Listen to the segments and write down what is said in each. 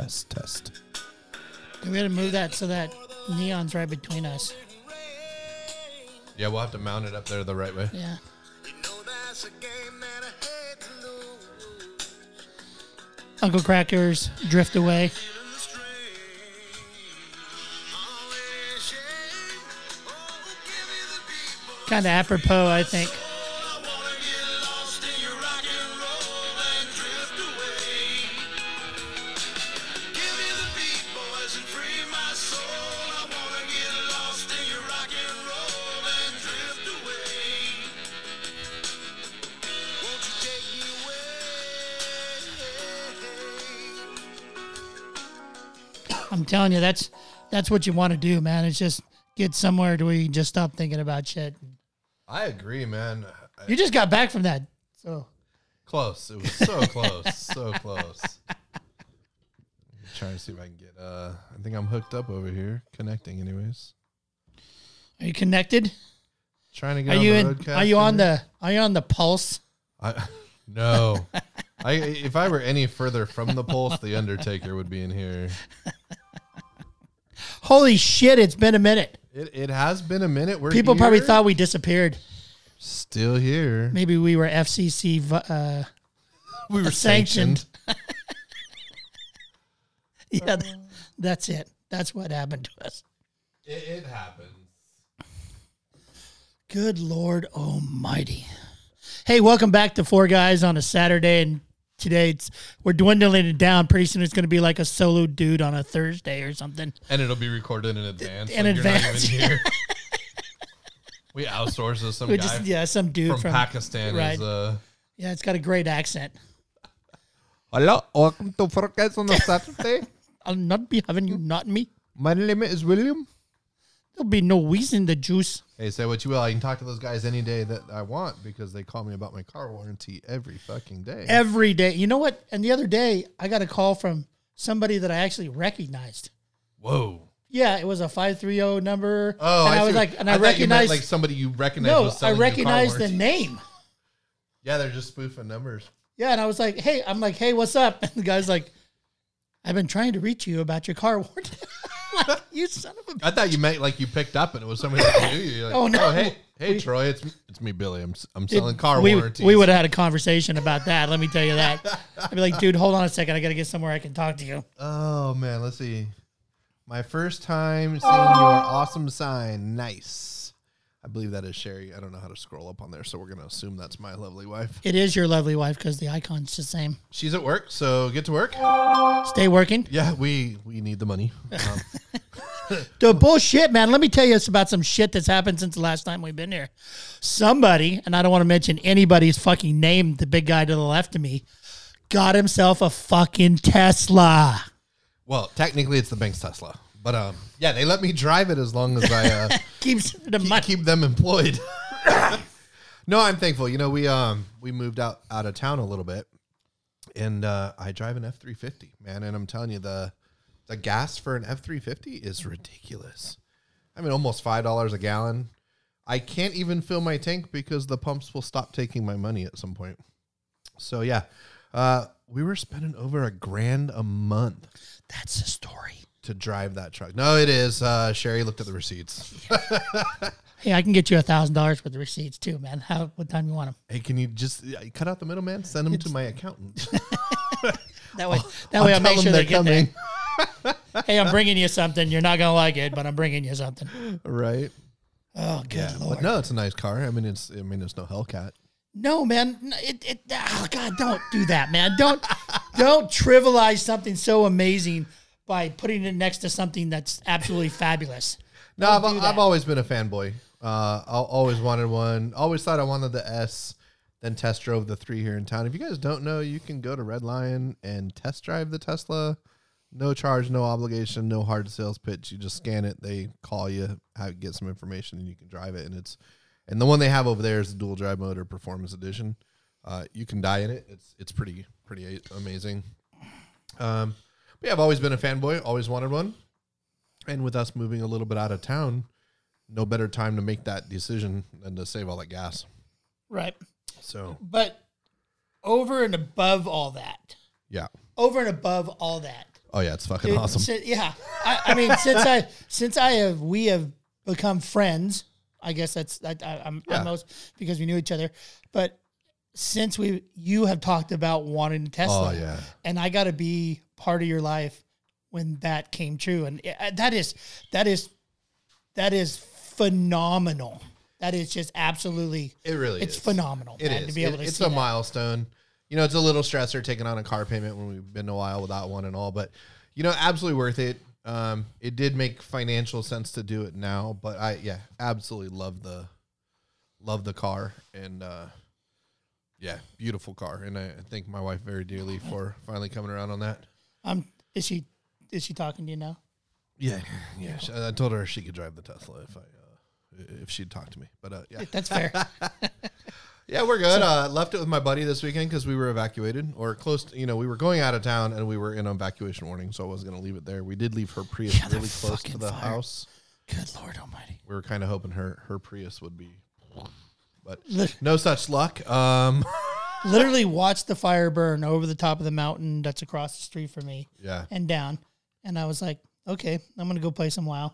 test, test. We got to move that so that neon's right between us. Yeah, we'll have to mount it up there the right way. Yeah. Uncle Crackers, Drift Away. Kind of apropos, I think. Telling you, that's that's what you want to do, man. It's just get somewhere to where you can just stop thinking about shit. I agree, man. You just got back from that, so Close. It was so close. so close. I'm trying to see if I can get uh I think I'm hooked up over here. Connecting anyways. are you connected? Trying to get Are on you the in? Are you on the? Are you on the pulse? I no. I if I were any further from the pulse, the Undertaker would be in here. Holy shit! It's been a minute. It it has been a minute. We're People probably thought we disappeared. still here. Maybe we were FCC. Uh, We were sanctioned. sanctioned. yeah, th- that's it. That's what happened to us. It, it happens. Good Lord Almighty. Hey, welcome back to Four Guys on a Saturday, and today it's we're dwindling it down. Pretty soon it's going to be like a solo dude on a Thursday or something. And it'll be recorded in advance. In like you're not advance, even here. we outsource to some We guy just yeah, some dude from, from, Pakistan. right. Is, uh, yeah, it's got a great accent. Hello, welcome to Four Guys on a Saturday. I'll not be having you not me. My name is William. There'll be no wheeze in the juice. hey, say what you will. I can talk to those guys any day that I want because they call me about my car warranty every fucking day. every day. You know what? And the other day, I got a call from somebody that I actually recognized. Whoa. Yeah, it was a five three zero number. Oh, and I, see was like, and I, meant, recognized. like somebody you recognize. no, I selling you car recognized the name. Yeah, they're just spoofing numbers. Yeah, and I was like, hey, I'm like, hey, what's up? And the guy's like, I've been trying to reach you about your car warranty. Like, you son of a. I thought you meant like you picked up and it was somebody that knew you. You're like, Oh, no. Oh, hey, hey, Troy, it's it's me, Billy. I'm s- I'm selling car we, warranties. we would have had a conversation about that. Let me tell you that. I'd be like, dude, hold on a second. I got to get somewhere I can talk to you. Oh man, let's see. My first time seeing your awesome sign. Nice. I believe that is Sherry. I don't know how to scroll up on there, so we're gonna assume that's my lovely wife. It is your lovely wife because the icon's the same. She's at work, so get to work. Stay working. Yeah, we we need the money. Um, The bullshit, man. Let me tell you about some shit that's happened since the last time we've been here. Somebody, and I don't want to mention anybody's fucking name, the big guy to the left of me, got himself a fucking Tesla. well, technically, it's the bank's Tesla, but um, yeah, they let me drive it as long as I uh, Keeps the keep, money. keep them employed. no, I'm thankful. You know, we um we moved out out of town a little bit, and uh, I drive an F three fifty, man. And I'm telling you, the the gas for an F three fifty is ridiculous. I mean, almost five dollars a gallon. I can't even fill my tank because the pumps will stop taking my money at some point. So yeah, uh, we were spending over a grand a month That's the story. To drive that truck. No, it is. Uh, Sherry looked at the receipts. Hey, I can get you a thousand dollars with the receipts too, man. How what time you want them? Hey, can you just uh, cut out the middleman? Send them to my accountant. That way, that way I'll, make sure them they get there. coming. Hey, I'm bringing you something. You're not gonna like it, but I'm bringing you something. Right. Oh, good Yeah. lord. But no, it's a nice car. I mean, it's. I mean, it's no Hellcat. No, man. It, it, oh, God, don't do that, man. Don't don't trivialize something so amazing by putting it next to something that's absolutely fabulous. No, I've, I've always been a fanboy. Uh, I always wanted one. Always thought I wanted the S. Then test drove the three here in town. If you guys don't know, you can go to Red Lion and test drive the Tesla. No charge, no obligation, no hard sales pitch. You just scan it. They call you, have, get some information, and you can drive it. And it's and the one they have over there is the dual drive motor performance edition. Uh, you can die in it. It's it's pretty pretty amazing. Um, but yeah, I've always been a fanboy. Always wanted one. And with us moving a little bit out of town, no better time to make that decision than to save all that gas. Right. So But over and above all that, yeah, over and above all that, Oh yeah, it's fucking Dude, awesome. si- yeah, I, I mean, since I since I have we have become friends. I guess that's I, I, I'm, Yeah. I'm most because we knew each other. But since we you have talked about wanting a Tesla, Oh yeah. and I got to be part of your life when that came true, and it- that is that is that is phenomenal. That is just absolutely. It really It's is. phenomenal, It man, is. to be able It- to it's a that. milestone. You know, it's a little stressor taking on a car payment when we've been a while without one and all, but you know, absolutely worth it. Um, it did make financial sense to do it now, but I yeah, absolutely love the love the car and uh yeah, beautiful car. And I, I thank my wife very dearly for finally coming around on that. Um, is she is she talking to you now? Yeah, yeah. she- I told her she could drive the Tesla if I uh, if she'd talk to me. But uh, yeah, That's fair. Yeah, we're good. uh, left it with my buddy this weekend because we were evacuated or close. To, you know, we were going out of town and we were in evacuation warning, so I wasn't going to leave it there. We did leave her Prius Yeah, really close to the fire. house. Good Lord Almighty. We were kind of hoping her her Prius would be, but no such luck. Um, Literally watched the fire burn over the top of the mountain that's across the street from me yeah, and down. And I was like, okay, I'm going to go play some WoW.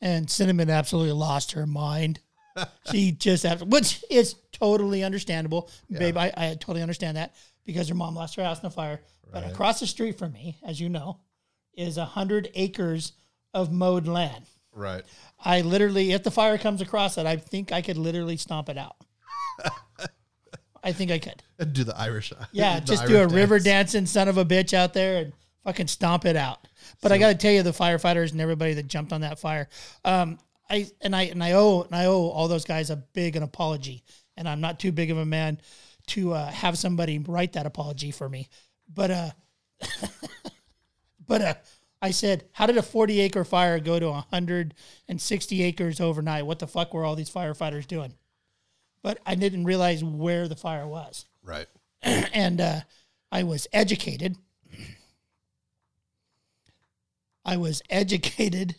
And Cinnamon absolutely lost her mind. she just, which is totally understandable. Babe, I, I totally understand that because her mom lost her house in a fire. But across the street from me, as you know, is a 100 acres of mowed land. right. I literally, if the fire comes across it, I think I could literally stomp it out. I think I could. Do the Irish. Yeah, the just do a Irish river dancing son of a bitch out there and fucking stomp it out. But I got to tell you, the firefighters and everybody that jumped on that fire, um, I and I and I owe and I owe all those guys a big an apology. And I'm not too big of a man to uh, have somebody write that apology for me. But uh, but uh, I said, how did a 40 acre fire go to 160 acres overnight? What the fuck were all these firefighters doing? But I didn't realize where the fire was Right. and uh, I was educated. I was educated,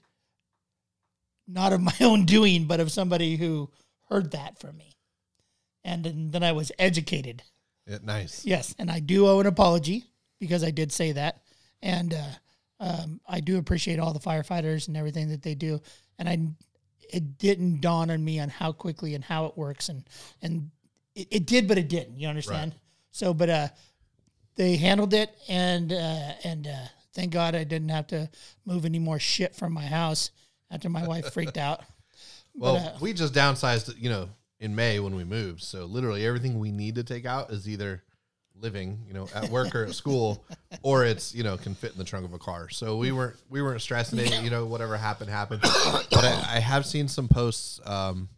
not of my own doing, but of somebody who heard that from me. And, then- then I was educated. Yeah, nice. Yes, and I do owe an apology because I did say that, and uh, um, I do appreciate all the firefighters and everything that they do. And I, it didn't dawn on me on how quickly and how it works, and and it, it did, but it didn't. You understand? So, but uh, they handled it, and uh, and uh, thank God I didn't have to move any more shit from my house after my wife freaked out. Well, uh, we just downsized, you know, in May when we moved. So literally everything we need to take out is either living, you know, at work or at school, or it's you know can fit in the trunk of a car. So we weren't we weren't stressing it. You know, whatever happened happened. But I, I have seen some posts um,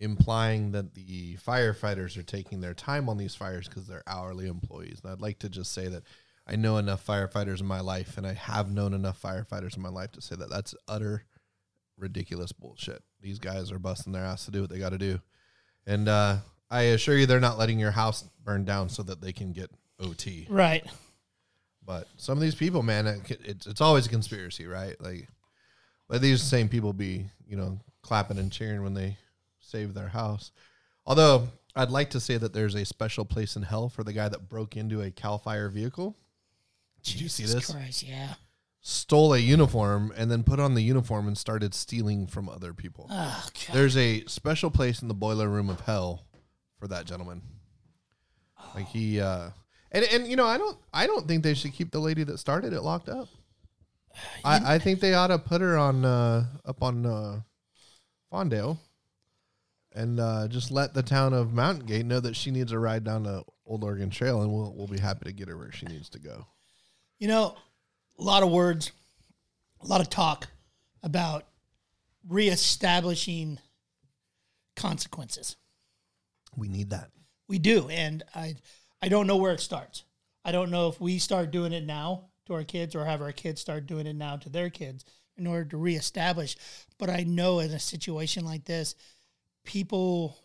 implying that the firefighters are taking their time on these fires because they're hourly employees. And I'd like to just say that. I know enough firefighters in my life, and I have known enough firefighters in my life to say that that's utter ridiculous bullshit. These guys are busting their ass to do what they got to do. And uh, I assure you, they're not letting your house burn down so that they can get OT. Right. But some of these people, man, it, it's it's always a conspiracy, right? Like, let these same people be, you know, clapping and cheering when they save their house. Although I'd like to say that there's a special place in hell for the guy that broke into a Cal Fire vehicle. Did you see this? Christ, yeah. Stole a uniform and then put on the uniform and started stealing from other people. Oh. There's a special place in the boiler room of hell for that gentleman. Like he uh and and you know, I don't I don't think they should keep the lady that started it locked up. I, I think they ought to put her on uh up on uh Fondale and uh just let the town of Mountain Gate know that she needs a ride down the Old Oregon Trail and we'll we'll be happy to get her where she needs to go. You know, a lot of words, a lot of talk about reestablishing consequences. We need that. We do, and I I don't know where it starts. I don't know if we start doing it now to our kids or have our kids start doing it now to their kids in order to reestablish. But I know in a situation like this, people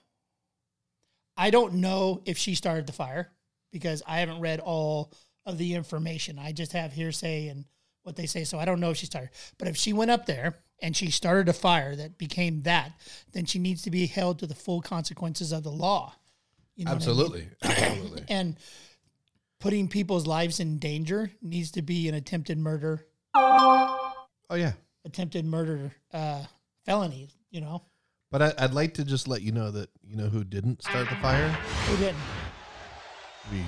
I don't know if she started the fire because I haven't read all of the information. I just have hearsay and what they say. So I don't know if she started. But if she went up there and she started a fire that became that, then she needs to be held to the full consequences of the law. You know what I mean? Absolutely. Absolutely. And putting people's lives in danger needs to be an attempted murder, Oh yeah. attempted murder uh, felony. You know, But I, I'd like to just let you know that you know who didn't start the fire. we didn't. We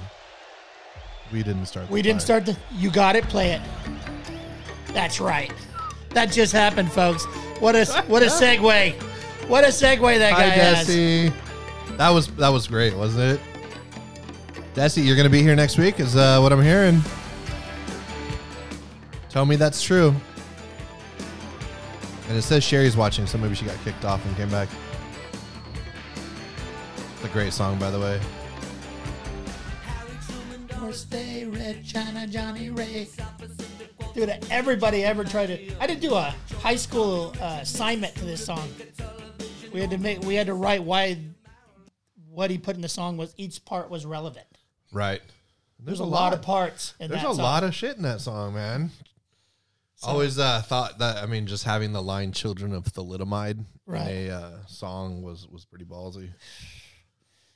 we didn't start. The We didn't fire. start the. You got it. Play it. That's right. That just happened, folks. What a what a segue. What a segue that guy Hi, has. Desi. That was that was great, wasn't it? Desi, you're gonna be here next week, is uh, what I'm hearing. Tell me that's true. And it says Sherry's watching, so maybe she got kicked off and came back. It's a great song, by the way. Stay Red China Johnny Ray. Dude, everybody ever tried to. I did do a high school uh, assignment to this song. We had to make. We had to write why what he put in the song was each part was relevant. Right. There's, a, lot, of parts. In There's a song. lot of shit in that song, man. Always uh, thought that I mean, just having the line "Children of Thalidomide" Right. in a uh, song was was pretty ballsy,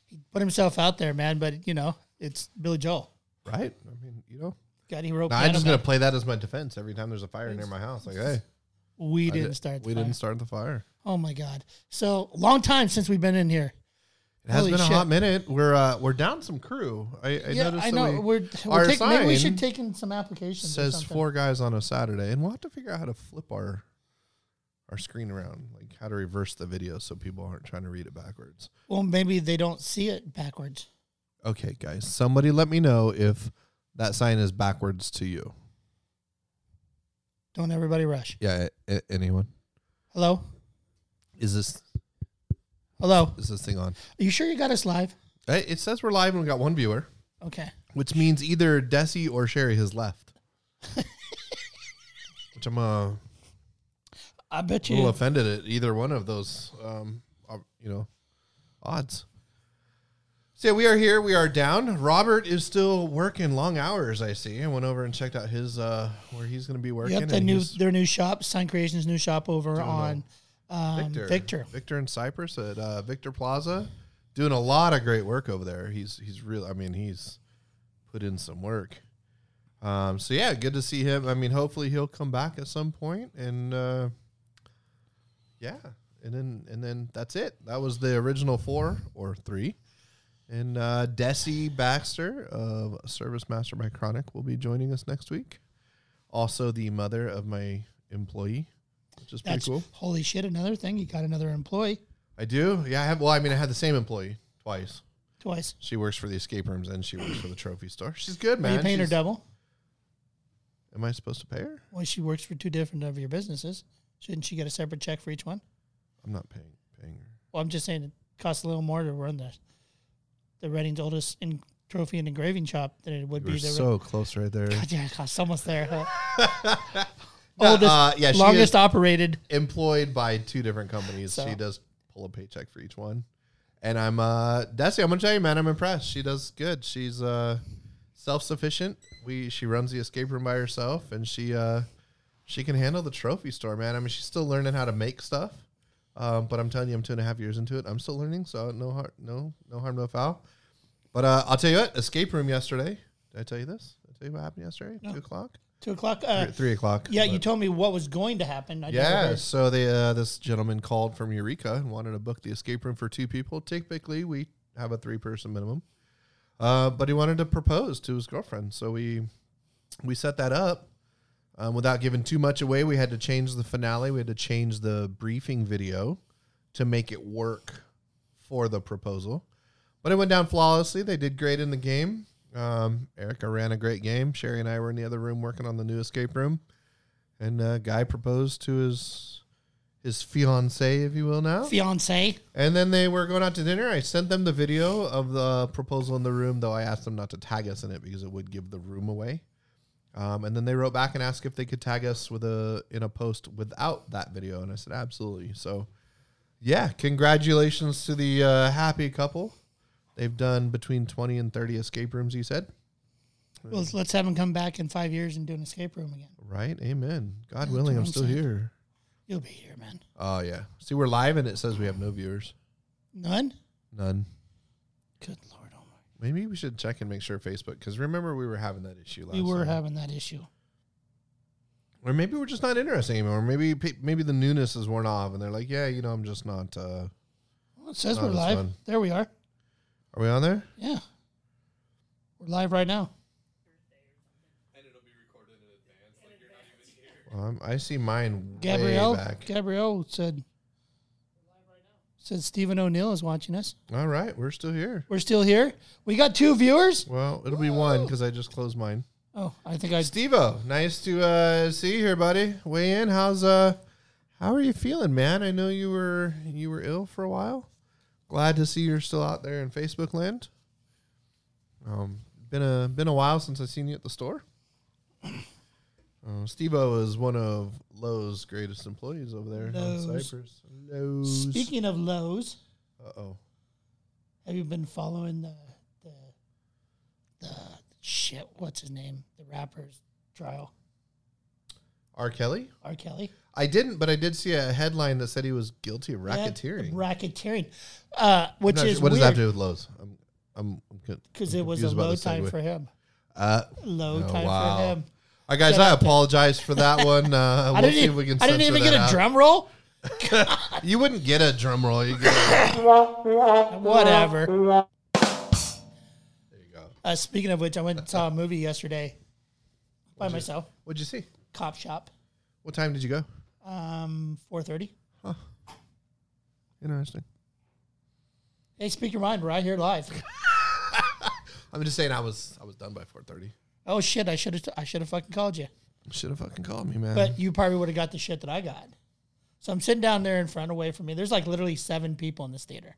He put himself out there, man. But you know, it's Billy Joel. right? I mean, you know, God, he wrote. Nah, I'm just gonna play that as my defense every time there's a fire near my house. Like, hey, We didn't did- start. The We fire. didn't start the fire. Oh my god! So long time since we've been in here. It has Holy been a shit. hot minute. We're uh, we're down some crew. I, I yeah, noticed I know. we- we're, we're taking, maybe we should take in some applications. says four guys on a Saturday, and we'll have to figure out how to flip our our screen around, like how to reverse the video so people aren't trying to read it backwards. Well, maybe they don't see it backwards. Okay, guys, somebody let me know if that sign is backwards to you. Don't everybody rush. Yeah, a- a- anyone? Hello, Is this hello. is this thing on? Are you sure you got us live? Hey, it says we're live and we got one viewer, Okay. which means either Desi or Sherry has left. which I'm uh, I bet a little offended at either one of those, um, uh, you know, odds. So yeah, we are here. We are down. Robert is still working long hours. I see. I went over and checked out his uh, where he's going to be working. Yep, the new their new shop, Sign Creations new shop over on um, Victor, Victor. Victor in Cyprus at uh, Victor Plaza, doing a lot of great work over there. He's he's real. I mean, he's put in some work. Um, so yeah, good to see him. I mean, hopefully he'll come back at some point, and uh, yeah, and then and then that's it. That was the original four or three. And uh, Desi Baxter of Service Master by Chronic will be joining us next week. Also, the mother of my employee, which is pretty cool. holy shit. Another thing, you got another employee I do. Yeah, I have. Well, I mean, I had the same employee twice. twice. She works for the escape rooms and she works for the trophy store. She's good, Are man. you paying her double? Am I supposed to pay her? Well, she works for two different of your businesses. Shouldn't she get a separate check for each one? I'm not paying paying her. Well, I'm just saying it costs a little more to run the the Reading's oldest in trophy and engraving shop than it would We're be the so close right there. God, yeah, almost there. Huh? Oldest, uh, yeah, she longest is operated. employed by two different companies. So. She does pull a paycheck for each one. And I'm uh Desi, I'm gonna tell you, man, I'm impressed. She does good. She's uh self sufficient. We she runs the escape room by herself and she uh she can handle the trophy store, man. I mean she's still learning how to make stuff. Um, but I'm telling you, I'm two and a half years into it. I'm still learning, so no harm, no, no harm, no foul. But uh, I'll tell you what, escape room yesterday. Did I tell you this? Did I tell you what happened yesterday? No. Two o'clock, Two o'clock. Uh, three, three o'clock. yeah, you told me what was going to happen. I yeah, so they uh, this gentleman called from Eureka and wanted to book the escape room for two people. Typically, we have a three person minimum, uh, but he wanted to propose to his girlfriend, so we we set that up. Um, without giving too much away, we had to change the finale. We had to change the briefing video to make it work for the proposal. But it went down flawlessly. They did great in the game. Um, Erica ran a great game. Sherry and I were in the other room working on the new escape room and uh, guy proposed to his his fiance, if you will, now. Fiance. And then they were going out to dinner. I sent them the video of the proposal in the room, though I asked them not to tag us in it because it would give the room away. Um, and then they wrote back and asked if they could tag us with a in a post without that video, and I said absolutely. So, yeah, congratulations to the uh, happy couple. They've done between twenty and thirty escape rooms. He said, Well, let's have them come back in five years and do an escape room again. right? Amen. God That's willing, I'm I'm still saying. here. You'll be here, man. Oh yeah. See, we're live and it says we have no viewers. None. None. Good lord. Maybe we should check and make sure Facebook because remember we were having that issue last. We were time. having that issue. or maybe we're just not interested anymore. Maybe maybe the newness is worn off, and they're like, yeah, you know, I'm just not. uh Well, it says Not we're live. fun. There we are. Are we on there? Yeah. We're live right now. Well, I see mine Gabrielle way back. Gabrielle said said Stephen O'Neill is watching us. All right, we're still here. We're still here. We got two viewers. Well, it'll be one because I just closed mine. Oh, I think I Stevo, nice to uh, see you here, buddy. Weigh in. How's uh, how are you feeling, man? I know you were you were ill for a while. Glad to see you're still out there in Facebook land. Um, been a been a while since I seen you at the store. Uh, Stevo is one of Lowe's greatest employees over there Lowe's. on Cypress. Lowe's. Speaking of Lowe's, Uh oh. have you been following the the the shit? What's his name? The rapper's trial. R. Kelly. R. Kelly. I didn't, but I did see a headline that said he was guilty of Yeah, racketeering. racketeering, uh, which is sure- what does that have to do with Lowe's? I'm, I'm, I'm because it was a low time segue. for him. Uh, Low time wow. for him. All right, guys, Shout I out apologize for that one. Uh, we'll I didn't. see if Even, we can. I didn't even get that a out. drum roll. You wouldn't get a drum roll. You get. Whatever. there you go. Uh, speaking of which, I went and saw a movie yesterday by myself. What'd you see? Cop Shop. What time did you go? Um, four thirty. Interesting. Hey, speak your mind. We're out here live. I'm just saying, I was I was done by 4:30. Oh shit! I should have. I should have fucking called you. Should have fucking called me, man. But you probably would have got the shit that I got. So I'm sitting down there in front, away from me. There's like literally seven people in this theater.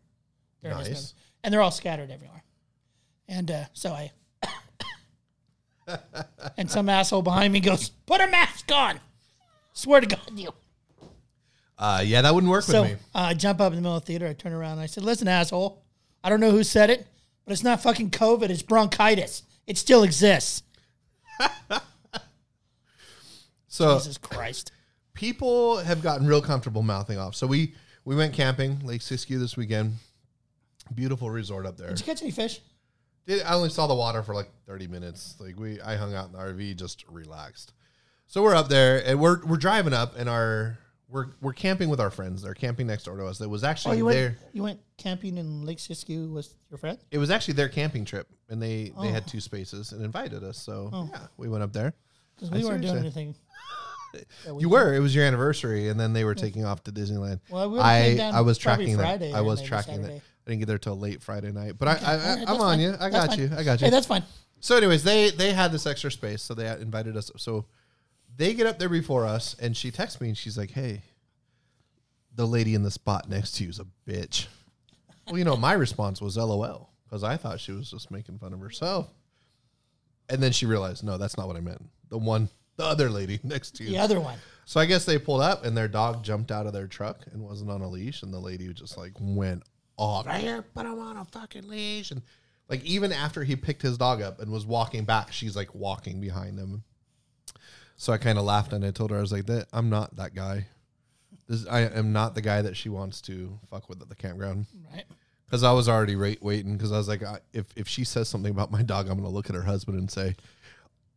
this Nice. movie. and they're all scattered everywhere. And uh, so I, and some asshole behind me goes, "Put a mask on." Swear to God, you. uh, yeah, that wouldn't work So with uh, me. I jump up in the middle of the theater. I turn around and I said, "Listen, asshole, I don't know who said it, but it's not fucking COVID. It's bronchitis. It still exists." So Jesus Christ. people have gotten real comfortable mouthing off. So we we went camping Lake Siskiyou this weekend. Beautiful resort up there. Did you catch any fish? Did I only saw the water for like 30 minutes. Like we I hung out in the RV just relaxed. So we're up there and we're we're driving up and our we're we're camping with our friends. They're camping next door to us. That was Oh, actually you their went. You went camping in Lake Siskiyou with your friend. it was actually their camping trip and they they Oh. had two spaces and invited us. So oh. yeah, we went up there. Because I we see weren't what you're doing anything. that You weekend. were. It was your anniversary and then they were taking off to Disneyland. Well, we would've came I down I was probably tracking Friday that. I and was maybe tracking that. Saturday. I didn't get there till late Friday night. But I, I, I that's I'm on fine. you. I That's got fine. you. I got you. Hey, that's fine. So, anyways, they they had this extra space, so they invited us. So they get up there before us, and she texts me, and she's like, "Hey, the lady in the spot next to you is a bitch." Well, you know, my response was LOL because I thought she was just making fun of herself, and then she realized, no, that's not what I meant. The one, the other lady next to you. The other one. So I guess they pulled up, and their dog jumped out of their truck and wasn't on a leash, and the lady just like went off. Right here, put him on a fucking leash, and like even after he picked his dog up and was walking back, she's like walking behind him. So I kind of laughed and I told her I was like, "That I'm not that guy. This I am not the guy that she wants to fuck with at the campground." Right. Because I was already wait, waiting. Because I was like, I, if if she says something about my dog, I'm gonna look at her husband and say,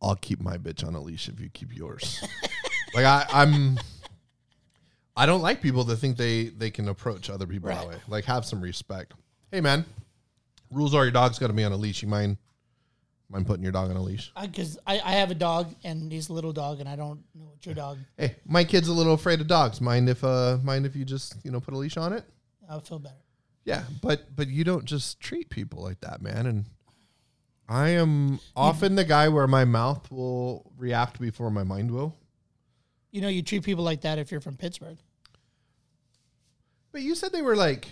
"I'll keep my bitch on a leash if you keep yours." like I, I'm, I don't like people that think they they can approach other people that way. Like, have some respect. Hey, man, rules are your dog's got to be on a leash. You mind mind putting your dog on a leash? Because I, I, have a dog and he's a little dog and I don't know what your dog. Hey, my kid's a little afraid of dogs. Mind if uh mind if you just you know put a leash on it? I'll feel better. Yeah, but but you don't just treat people like that, man. And I am often the guy where my mouth will react before my mind will. You know, you treat people like that if you're from Pittsburgh. But you said they were like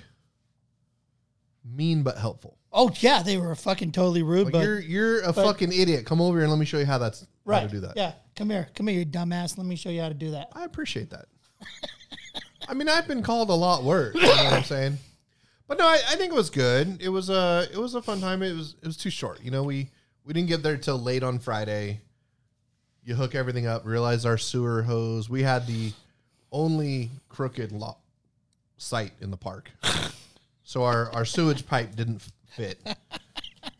mean but helpful. Oh yeah, they were fucking totally rude, Like but you're you're a fucking idiot. Come over here and let me show you how that's right. how to do that. Yeah, come here, come here, you dumbass. Let me show you how to do that. I appreciate that. I mean, I've been called a lot worse. You know what I'm saying? But no, I, I think it was good. It was a it was a fun time. It was it was too short. You know, we we didn't get there till late on Friday. You hook everything up. Realize our sewer hose. We had the only crooked lo- site in the park, so our our sewage pipe didn't fit.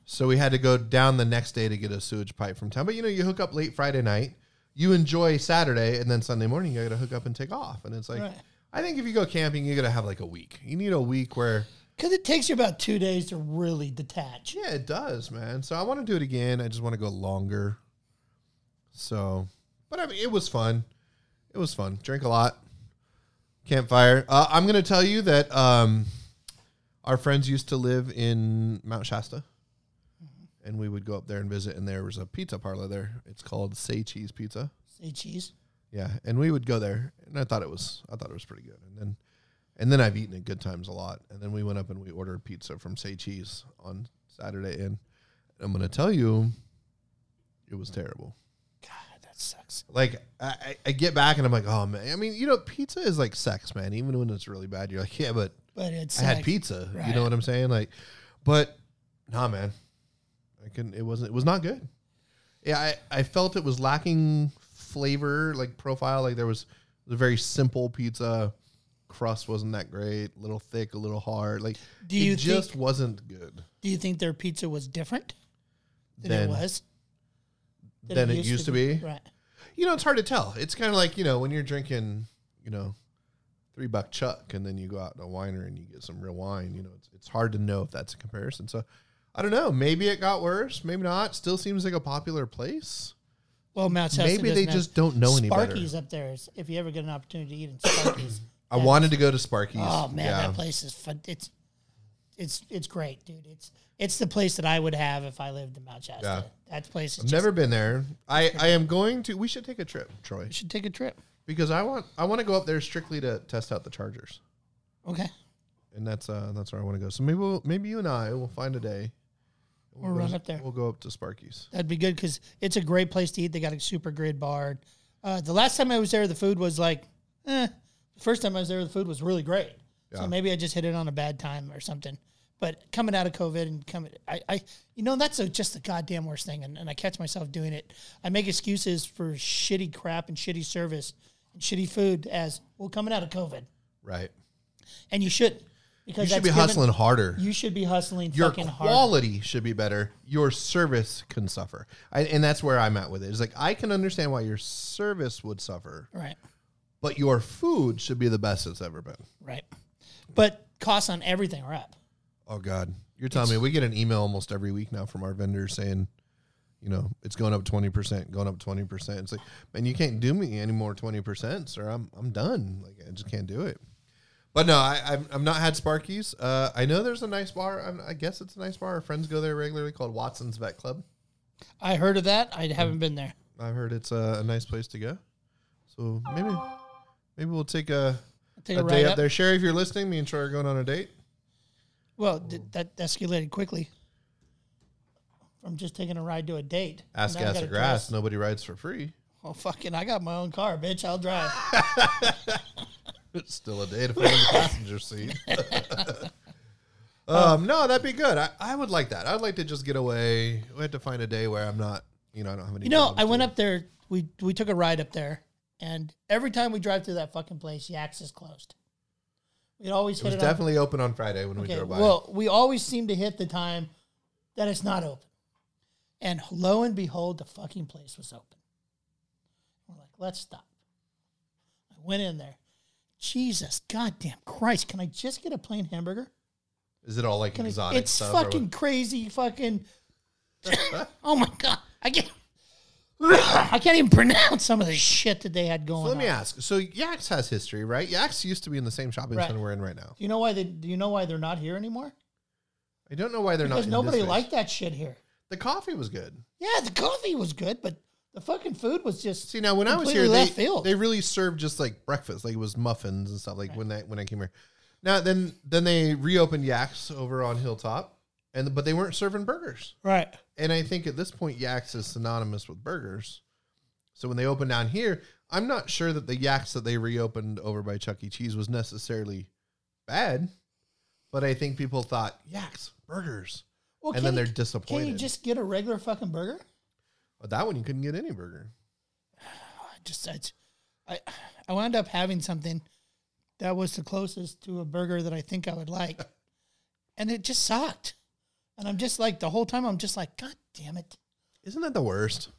So we had to go down the next day to get a sewage pipe from town. But you know, you hook up late Friday night, you enjoy Saturday, and then Sunday morning you got to hook up and take off. And it's like, Right. I think if you go camping, you got to have like a week. You need a week where, Because it takes you about two days to really detach. yeah, it does, man. So I want to do it again. I just want to go longer. So, but I mean, it was fun. It was fun. Drink a lot. Campfire. Uh, I'm to tell you that um, our friends used to live in Mount Shasta. Mm-hmm. And we would go up there and visit, and there was a pizza parlor there. It's called Say Cheese Pizza. Say cheese. Yeah, and we would go there, and I thought it was, I thought it was pretty good. And then, and then I've eaten at Good Times a lot. And then we went up and we ordered pizza from Say Cheese on Saturday, and I'm gonna tell you, it was terrible. God, that sucks. Like I- I get back and I'm like, oh man. I mean, you know, pizza is like sex, man. Even when it's really bad, you're like, yeah, but But it's I had like- pizza. You know what I'm saying? Like, but nah, man. I couldn't. It wasn't. It was not good. Yeah, I, I felt it was lacking flavor, like profile. Like there was, it was a very simple pizza. Crust wasn't that great. A little thick, a little hard. Like Do you it just wasn't good. Do you think their pizza was different than Then- it was? Than it used to be? Right. You know, it's hard to tell. It's kind of like you know when you're drinking, you know, three buck chuck, and then you go out to a winery and you get some real wine. You know, it's it's hard to know if that's a comparison. So. I don't know. Maybe it got worse. Maybe not. Still seems like a popular place. Well, Mount Shasta Maybe they just don't know any better. Sparky's up there. is- If you ever get an opportunity to eat in Sparky's, I wanted to go to Sparky's. oh man, yeah. that place is fun. It's it's it's great, dude. It's it's the place that I would have if I lived in Mount Shasta. Yeah. That place is I've just, never been there. I, I am going to. We should take a trip, Troy, We should take a trip. Because I want I want to go up there strictly to test out the Chargers, Okay, and that's uh that's where I want to go. So maybe we'll, maybe you and I will find a day. We'll go run up there. We'll go up to Sparky's. that'd be good because it's a great place to eat. They got a super grid bar. Uh, the last time I was there, the food was like, eh. The first time I was there, the food was really great. Yeah. So maybe I just hit it on a bad time or something. But coming out of COVID and coming, I, I you know, that's a, just the goddamn worst thing. And, and I catch myself doing it. I make excuses for shitty crap and shitty service shitty food as well coming out of COVID. Right. And you shouldn't. because You should be given- hustling harder. You should be hustling Your quality should be better. Your service can suffer, I, and that's where I'm at with it. It's like I can understand why your service would suffer, Right. but your food should be the best it's ever been. Right. But costs on everything are up. Oh God, you're telling me we get an email almost every week now from our vendors saying, you know, it's going up twenty percent, going up twenty percent. It's like, man, you can't do me any more twenty percent, sir. I'm I'm done. Like I just can't do it. But no, I, I've, I've not had Sparky's. Uh, I know there's a nice bar. I'm, I guess it's a nice bar. Our friends go there regularly called Watson's Vet Club. I heard of that. I haven't been there. I've heard it's a, a nice place to go. So maybe maybe we'll take a, Take a a, day up up. there. Sherry, if you're listening, me and Troy are going on a date. Well, th- that escalated quickly from just taking a ride to a date. Ask gas or grass. Nobody rides for free. Oh fucking! I got my own car, bitch. I'll drive. It's still a day to fill in the passenger seat. um, no, that'd be good. I, I would like that. I'd like to just get away. We have to find a day where I'm not, you know, I don't have any. you know, I went up there. We we took a ride up there, and every time we drive through that fucking place, Yaks is closed. We'd always It hit was it. on- definitely open on Friday when we drove by. well, we always seem to hit the time that it's not open. And lo and behold, the fucking place was open. We're like, let's stop. I went in there. Jesus, goddamn Christ, can I just get a plain hamburger? Is it all like Can I, exotic it's stuff? fucking crazy, fucking. oh my god, I can't. I can't even pronounce some of the shit that they had going. So let me on. ask. So Yaks has history, right? Yaks used to be in the same shopping Right. center we're in right now. Do you know why they? Do you know why they're not here anymore? I don't know why they're Because not. Because nobody liked that shit here. The coffee was good. Yeah, the coffee was good, but the fucking food was just See now, when I was here, they, field. they really served just like breakfast, like it was muffins and stuff. Like when I when I came here, now then then they reopened Yaks over on Hilltop, and but they weren't serving burgers. right. And I think at this point, Yaks is synonymous with burgers. So when they opened down here, I'm not sure that the Yaks that they reopened over by Chuck E. Cheese was necessarily bad, but I think people thought Yaks burgers, Well, and then you- they're disappointed. Can you just get a regular fucking burger? but that one you couldn't get any burger. I just I I wound up having something that was the closest to a burger that I think I would like, and it just sucked. And I'm just like the whole time I'm just like, God damn it. Isn't that the worst?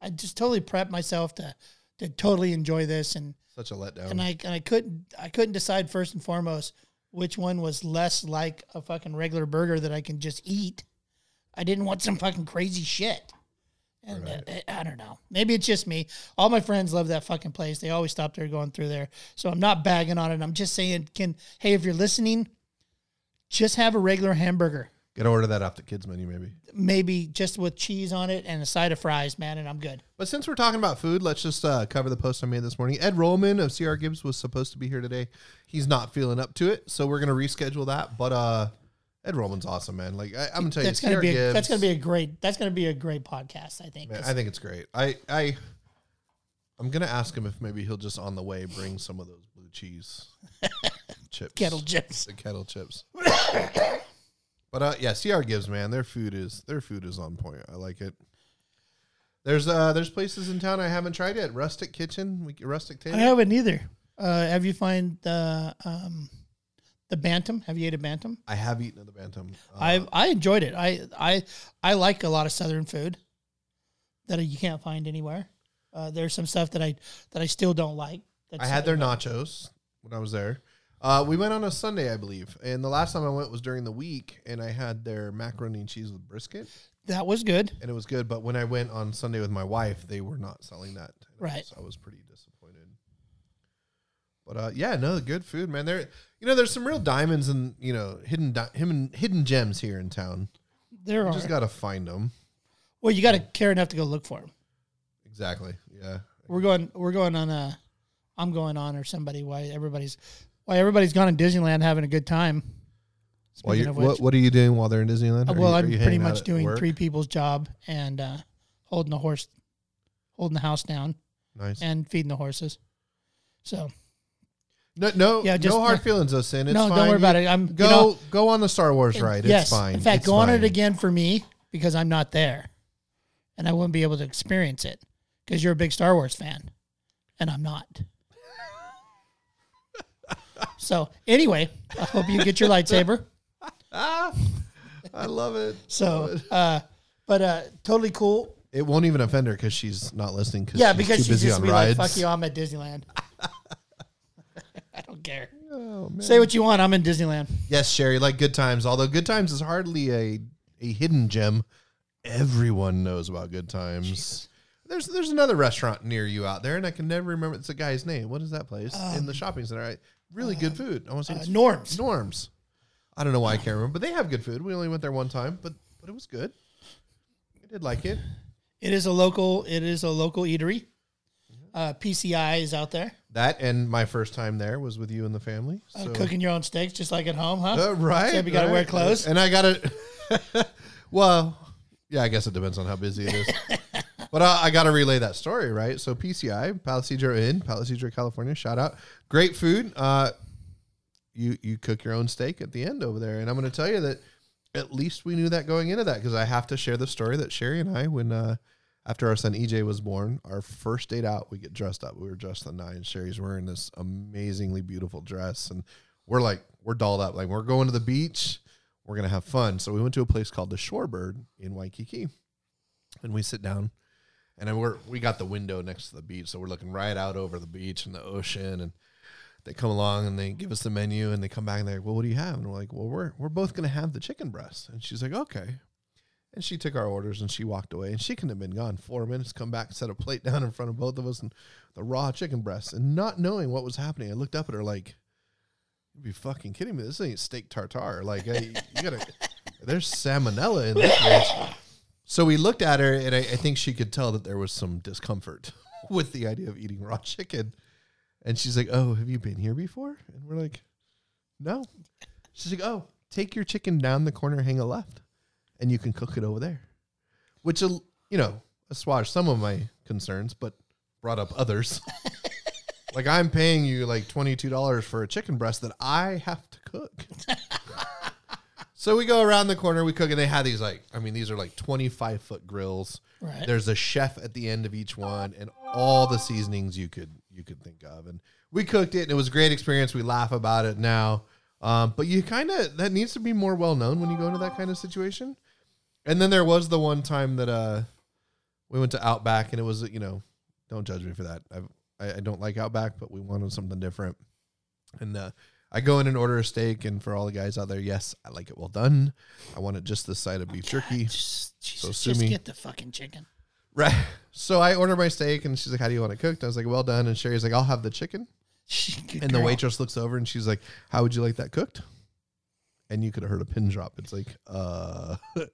I just totally prepped myself to to totally enjoy this and Such a letdown. and I and I couldn't I couldn't decide first and foremost which one was less like a fucking regular burger that I can just eat. I didn't want some fucking crazy shit. And uh, I don't know. Maybe it's just me. All my friends love that fucking place. They always stop there going through there. So I'm not bagging on it. I'm just saying, can hey, if you're listening, just have a regular hamburger. Gotta order that off the kids menu, maybe. Maybe just with cheese on it and a side of fries, man, and I'm good. But since we're talking about food, let's just uh, cover the post I made this morning. Ed Rollman of CR Gibbs was supposed to be here today. He's not feeling up to it, so we're gonna reschedule that. But uh, Ed Rollman's awesome, man. Like I, I'm gonna tell That's you, gonna be a, Gibbs. that's gonna be a great that's gonna be a great podcast. I think. Man, I think it's great. I I I'm gonna ask him if maybe he'll just on the way bring some of those blue cheese chips, Kettle chips. the kettle chips. but uh, yeah, CR Gibbs, man, their food is their food is on point. I like it. There's uh there's places in town I haven't tried yet. Rustic Kitchen, we, Rustic Table. I haven't either. Uh, have you find the um, the bantam? Have you ate a bantam? I have eaten at the Bantam. Uh, I I enjoyed it. I I I like a lot of southern food that you can't find anywhere. Uh, there's some stuff that I that I still don't like. I had their southern. nachos when I was there. Uh, we went on a Sunday, I believe, and the last time I went was during the week, and I had their macaroni and cheese with brisket. That was good. and it was good. But when I went on Sunday with my wife, they were not selling that. Right. was- I was pretty. But uh, yeah, no, good food, man. There, you know, there's some real diamonds and you know hidden di- hidden hidden gems here in town. There You are. just gotta find them. well, you got to care enough to go look for them. Exactly. Yeah. We're going. We're going on a. I'm going on or somebody. Why everybody's. Why everybody's gone to Disneyland having a good time. Well, you what, what are you doing while they're in Disneyland? uh, well, you- I'm pretty much doing three people's job and uh, holding the horse, holding the house down Nice. and feeding the horses. So No, no, Yeah, just- no hard feelings, though, Sin. It's no, fine. don't worry about it. I'm Go, you know, go on the Star Wars ride. yes. It's fine. In fact, It's go on it again for me because I'm not there, and I wouldn't be able to experience it because you're a big Star Wars fan, and I'm not. so anyway, I hope you get your lightsaber. Ah, I love it. So, uh, but uh, totally cool. It won't even offend her because she's not listening. Cause Yeah, she's because she's busy just on be rides. like, "Fuck you, I'm at Disneyland." I don't care. Oh, man. Say what you want. I'm in Disneyland. Yes, Sherry, like Good Times. Although Good Times is hardly a a hidden gem, everyone knows about Good Times. There's there's another restaurant near you out there, and I can never remember. It's a guy's name. What is that place in the shopping center? I, really good food. I want to say Um, Uh, it's Norms. Norms. I don't know why I can't remember, but they have good food. We only went there one time, but but it was good. I did like it. It is a local. It is a local eatery. Uh, PCI is out there That and my first time there was with you and the family. uh, cooking your own steaks, just like at home, huh? Uh, right. You gotta right. wear clothes. And I got to well, yeah, I guess it depends on how busy it is. but uh, I got to relay that story, right? So PCI, Palisadro Inn, Palisadro, California. Shout out, great food. Uh, you you cook your own steak at the end over there, and I'm going to tell you that at least we knew that going into that because I have to share the story that Sherry and I, when uh, after our son EJ was born, our first date out, we get dressed up. We were dressed the nine. Sherry's wearing this amazingly beautiful dress, and we're like, we're dolled up. Like we're going to the beach. We're gonna have fun. So we went to a place called the Shorebird in Waikiki, and we sit down, and we're we got the window next to the beach, so we're looking right out over the beach and the ocean, and they come along and they give us the menu, and they come back and they're like, well, what do you have? And we're like, well, we're we're both gonna have the chicken breast, and she's like, okay. And she took our orders and she walked away. And she couldn't have been gone four minutes, come back, set a plate down in front of both of us and the raw chicken breasts. And not knowing what was happening, I looked up at her like, You'd be fucking kidding me. This ain't steak tartare. Like, I, you gotta, there's salmonella in this. So we looked at her, and I, I think she could tell that there was some discomfort with the idea of eating raw chicken. And she's like, Oh, have you been here before? And we're like, No. She's like, Oh, take your chicken down the corner, hang a left, and you can cook it over there. Which, you know, assuaged some of my concerns, but brought up others. like, I'm paying you like $22 for a chicken breast that I have to cook. So we go around the corner, we cook, and they have these like, I mean, these are like 25 foot grills. Right. There's a chef at the end of each one, and all the seasonings you could you could think of. And we cooked it, and it was a great experience. We laugh about it now, um, but you kind of that needs to be more well known when you go into that kind of situation. And then there was the one time that uh we went to Outback and it was you know don't judge me for that. I've, I I don't like Outback, but we wanted something different. And uh, I go in and order a steak, and for all the guys out there, yes, I like it well done. I want it just this side of beef jerky. Just, Jesus, sue just me. get the fucking chicken. Right. So I order my steak, and she's like, "How do you want it cooked?" I was like, "Well done." And Sherry's like, "I'll have the chicken." Good And the girl. waitress looks over and she's like, "How would you like that cooked?" And you could have heard a pin drop. It's like, uh,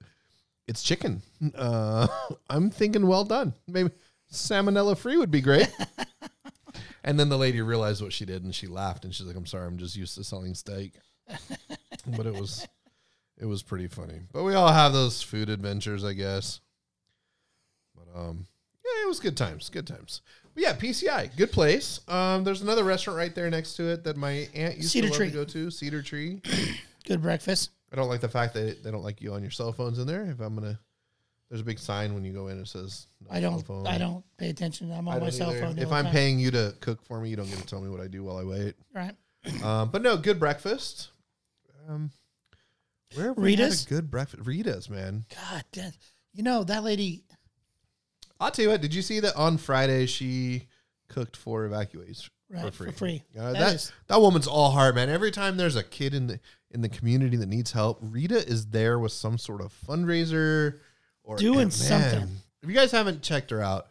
it's chicken. Uh, I'm thinking, well done. Maybe salmonella free would be great. and then the lady realized what she did and she laughed and she's like, "I'm sorry, I'm just used to selling steak." but it was, it was pretty funny. But we all have those food adventures, I guess. But um, yeah, it was good times. Good times. But yeah, PCI, good place. Um, there's another restaurant right there next to it that my aunt used Cedar to Tree. to go to. Cedar Tree. Good breakfast. I don't like the fact that they don't like you on your cell phones in there. If I'm gonna, there's a big sign when you go in. It says no I don't. phone. I don't pay attention. I'm I on my don't cell either. phone. the If whole I'm time. paying you to cook for me, you don't get to tell me what I do while I wait. right? Um, but no, good breakfast. Um, where have we had Rita's? a good breakfast? Rita's, man. God, damn. you know that lady. I'll tell you what. Did you see that on Friday she cooked for evacuees Right, for for free? free. That that is- that woman's all heart, man. Every time there's a kid in the in the community that needs help, Rita is there with some sort of fundraiser or Doing and something. If you guys haven't checked her out,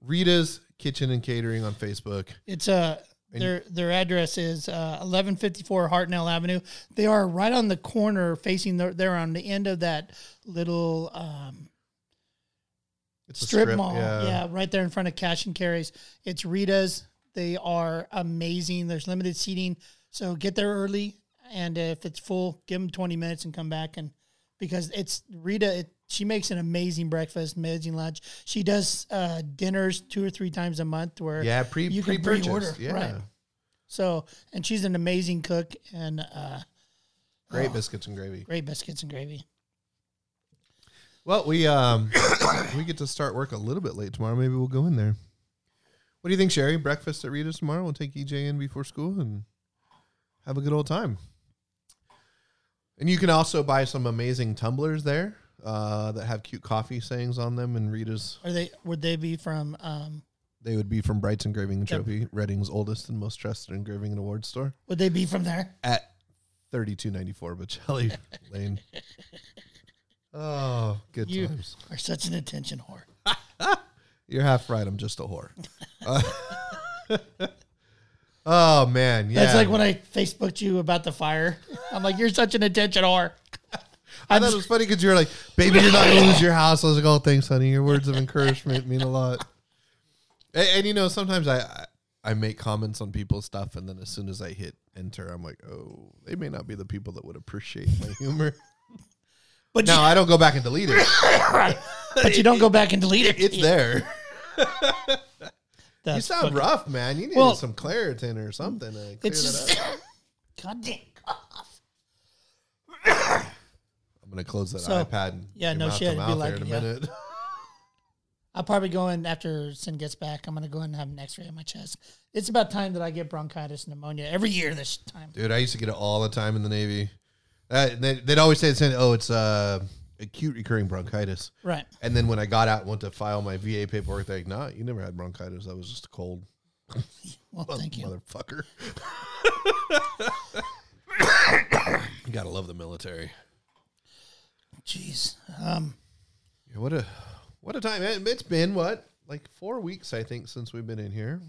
Rita's Kitchen and Catering on Facebook. It's uh their their address is uh, 1154 Hartnell Avenue. They are right on the corner, facing. The, they're on the end of that little um, It's a strip, mall. Yeah. right there in front of Cash and Carries. It's Rita's. They are amazing. There's limited seating, so get there early. And if it's full, give them 20 minutes and come back. And because it's Rita, it, she makes an amazing breakfast, amazing lunch. She does uh, dinners two or three times a month. Where Yeah, pre You can pre pre-order. Yeah. right. so and she's an amazing cook and uh, Great Oh. biscuits and gravy. great biscuits and gravy. Well, we um we get to start work a little bit late tomorrow. Maybe we'll go in there. What do you think, Sherry? Breakfast at Rita's tomorrow. We'll take EJ in before school and have a good old time. And you can also buy some amazing tumblers there uh, that have cute coffee sayings on them. And Rita's, Are they? Would they be from? Um, they would be from Bright's Engraving and Yep. Trophy, Redding's oldest and most trusted engraving and award store would they be from there? at thirty two ninety four Bechelli Lane. Oh, good You- times. Are such an attention whore. You're half right. I'm just a whore. Uh, oh man, yeah. That's like when I Facebooked you about the fire. I'm like, you're such an attention whore. I thought it was funny because you were like, "Baby, you're not gonna lose your house." I was like, "Oh, thanks, honey. Your words of encouragement mean a lot." And, and you know, sometimes I, I I make comments on people's stuff, and then as soon as I hit enter, I'm like, "Oh, they may not be the people that would appreciate my humor." But no, I don't go back and delete it. but you don't go back and delete it. It's there. you sound fucking- rough, man. You need Well- some Claritin or something. To clear It's just up. God damn. I'm gonna close that So, iPad. And yeah, no shit, it'd be like- in a yeah. minute. I'll probably go in after Sin gets back. I'm gonna go in and have an X-ray on my chest. It's about time that I get bronchitis and pneumonia every year this time. Dude, I used to get it all the time in the Navy. Uh, they, they'd always say the same. Oh, it's uh, acute recurring bronchitis. Right. And then when I got out and went to file my VA paperwork, they're like, "Nah, you never had bronchitis. That was just a cold, Well, thank you. motherfucker." you gotta love the military. Jeez. Um, Yeah, what a what a time! It's been what like four weeks, I think, since we've been in here.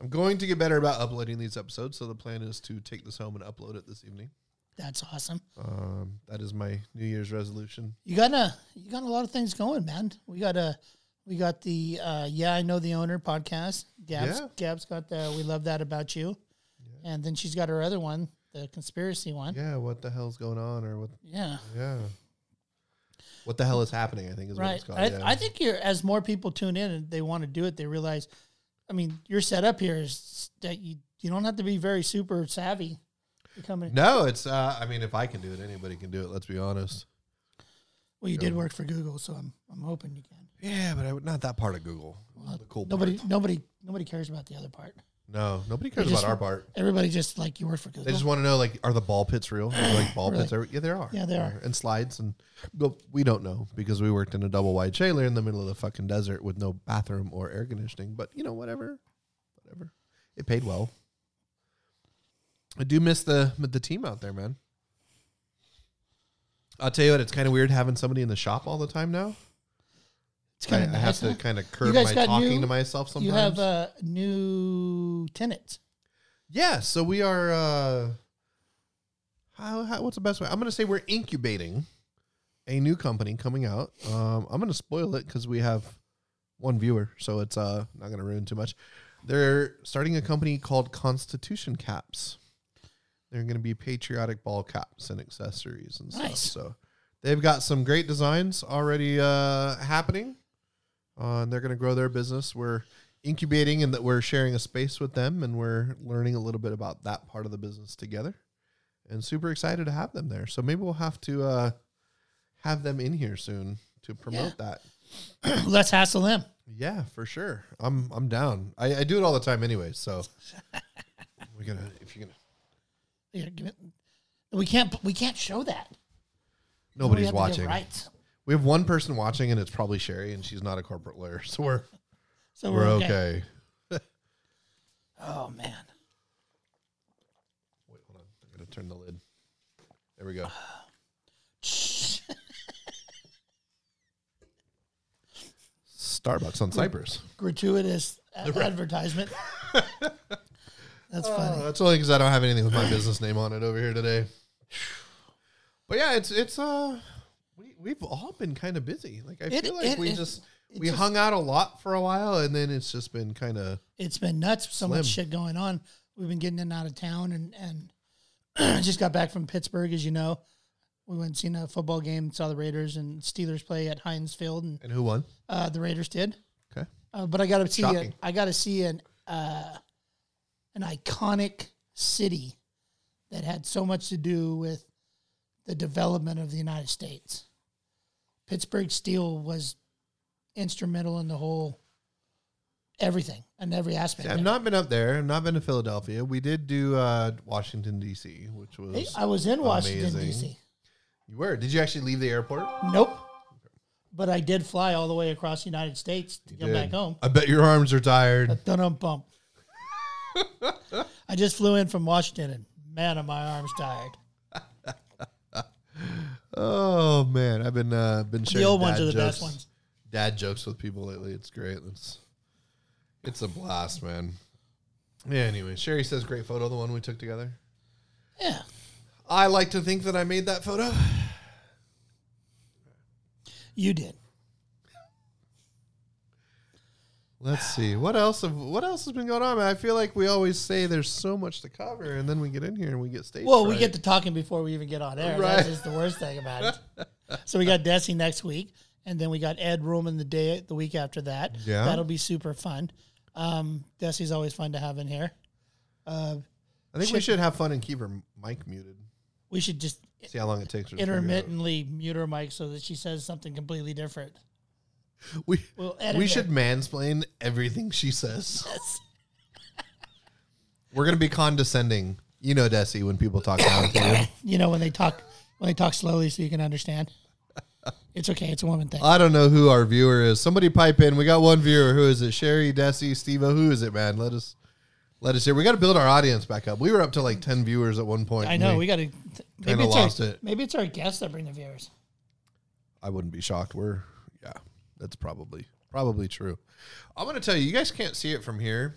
I'm going to get better about uploading these episodes, so the plan is to take this home and upload it this evening. That's awesome. Um, that is my New Year's resolution. You got a you got a lot of things going, man. We got a we got the uh, yeah I know the owner podcast. Gab's Yeah. Gab's got the we love that about you, and then she's got her other one, the conspiracy one. Yeah, what the hell's going on, or what? Yeah. Yeah, what the hell is happening? I think is what Right. it's called. I, yeah. I think you're as more people tune in and they want to do it, they realize. I mean, your setup here is that you you don't have to be very super savvy. Becoming no, it's. Uh, I mean, if I can do it, anybody can do it. Let's be honest. well, you did work for Google, so I'm I'm hoping you can. Yeah, but I would not that part of Google. the cool Nobody part. nobody nobody cares about the other part. No, nobody cares just- about our part. Everybody just like you work for Google. They just want to know like, are the ball pits real? Like ball Really? pits? Every- yeah, there are. Yeah, they are. And slides and, but we don't know because we worked in a double wide trailer in the middle of the fucking desert with no bathroom or air conditioning. But you know, whatever, whatever. It paid well. I do miss the the team out there, man. I'll tell you what, it's kind of weird having somebody in the shop all the time now. it's I, kind I of have nice. to huh? kind of curb my talking new- to myself sometimes. You have uh, new tenants. Yeah, so we are. uh how, how what's the best way? I'm going to say we're incubating a new company coming out. Um, I'm going to spoil it because we have one viewer, so it's uh not going to ruin too much. They're starting a company called Constitution Caps. They're going to be patriotic ball caps and accessories and Nice. stuff. So they've got some great designs already uh, happening. Uh, and they're going to grow their business. We're incubating and that we're sharing a space with them and we're learning a little bit about that part of the business together. And super excited to have them there. So maybe we'll have to uh, have them in here soon to promote that. Let's hassle them. Yeah, for sure. I'm I'm down. I, I do it all the time anyway. So we're gonna if you're gonna Here, give it- We can't. We can't show that. Nobody's watching. Rights. We have one person watching and it's probably Sherry and she's not a corporate lawyer. So we're So we're okay. Oh man. Wait, hold on. I'm gonna turn the lid. There we go. Starbucks on Cypress. Gratuitous advertisement. That's Oh, funny. that's only because I don't have anything with my business name on it over here today. But yeah, it's it's uh we we've all been kind of busy. Like I It- feel like it- we it- just it we just- hung out a lot for a while, and then it's just been kind of It's been nuts. So much shit going on. We've been getting in and out of town, and and just got back from Pittsburgh, as you know. We went and seen a football game, saw the Raiders and Steelers play at Heinz Field, and and who won? uh, the Raiders did. Okay, Uh, but I got to see Shocking. it. I got to see an uh, an iconic city that had so much to do with the development of the United States. Pittsburgh Steel was instrumental in the whole everything and every aspect. I've not been up there. I've not been to Philadelphia. We did do uh, Washington D.C., which was Hey, I was in Washington. D.C. you were. Did you actually leave the airport? Nope. But I did fly all the way across the United States to come Did. back home. I bet your arms are tired. Dun bump. I just flew in from Washington and man, are my arms tired. Oh man, I've been uh, been sharing the old ones are the jokes, best ones. Dad jokes with people lately. It's great. It's it's a blast, man. Yeah. Anyway, Sherry says great photo, the one we took together. Yeah. I like to think that I made that photo. You did. Let's see what else. Have, what else has been going on? Man? I feel like we always say there's so much to cover, and then we get in here and we get stage. Well, we get to talking before we even get on air. Right. That's just the worst thing about it. so we got Desi next week, and then we got Ed Ruman the day the week after that. Yeah. That'll be super fun. Um, Desi's always fun to have in here. Uh, I think we should have fun and keep her mic muted. we should just See how long it takes her. to figure it out. intermittently mute her mic so that she says something completely different. We We'll edit we it. should mansplain everything she says. Yes. We're gonna be condescending. You know, Desi, when people talk down to you. You know when they talk when they talk slowly so you can understand. It's okay. It's a woman thing. I don't know who our viewer is. Somebody pipe in. We got one viewer. Who is it? Sherry, Desi, Steve. Who is it, man? Let us let us hear. We got to build our audience back up. We were up to like ten viewers at one point. I and know. we- got to. kinda lost our, it. Maybe it's our guests that bring the viewers. I wouldn't be shocked. We're that's probably probably true. I'm gonna tell you, you guys can't see it from here,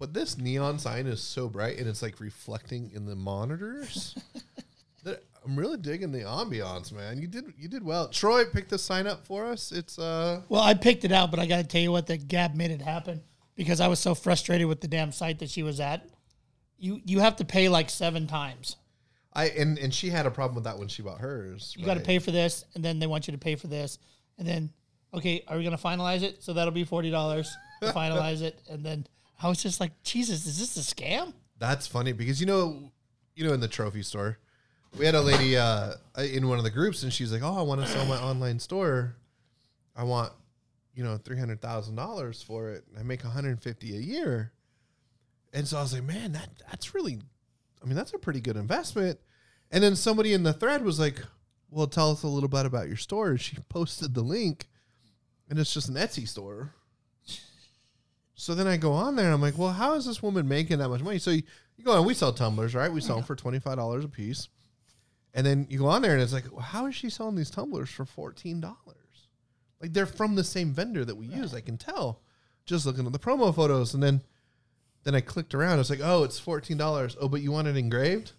but this neon sign is so bright and it's like reflecting in the monitors. that I'm really digging the ambiance, man. You did you did well. Troy picked the sign up for us. It's uh Well, I picked it out, but I got to tell you what, that Gab made it happen because I was so frustrated with the damn site that she was at. You you have to pay like seven times. I and and she had a problem with that when she bought hers. You got to pay for this, and then they want you to pay for this, and then okay, are we gonna finalize it? So that'll be forty dollars to finalize it, and then I was just like, Jesus, is this a scam? That's funny because you know, you know, in the trophy store, we had a lady uh, in one of the groups, and she's like, "Oh, I want to sell my online store. I want, you know, three hundred thousand dollars for it. I make one hundred fifty a year." And so I was like, man, that that's really, I mean, that's a pretty good investment. And then somebody in the thread was like, well, tell us a little bit about your store. She posted the link, and it's just an Etsy store. So then I go on there and I'm like, well, how is this woman making that much money? So you, you go on, we sell tumblers, right? We sell them for $25 a piece. And then you go on there and it's like, well, how is she selling these tumblers for $14? Like they're from the same vendor that we use. I can tell just looking at the promo photos. And then then I clicked around. It's like, oh, it's $14. Oh, but you want it engraved?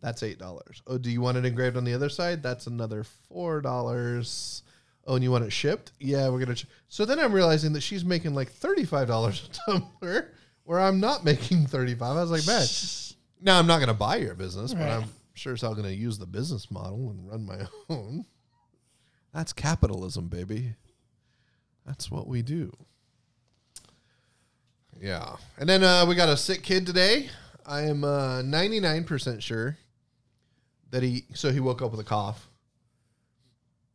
That's $8. Oh, do you want it engraved on the other side? That's another $4. Oh, and you want it shipped? Yeah, we're gonna. Ch-. So then I'm realizing that she's making like thirty five dollars a tumbler, where I'm not making thirty five. I was like, man, now I'm not gonna buy your business, but I'm sure as hell gonna use the business model and run my own. That's capitalism, baby. That's what we do. Yeah, and then uh, we got a sick kid today. I am ninety nine percent sure that he. So he woke up with a cough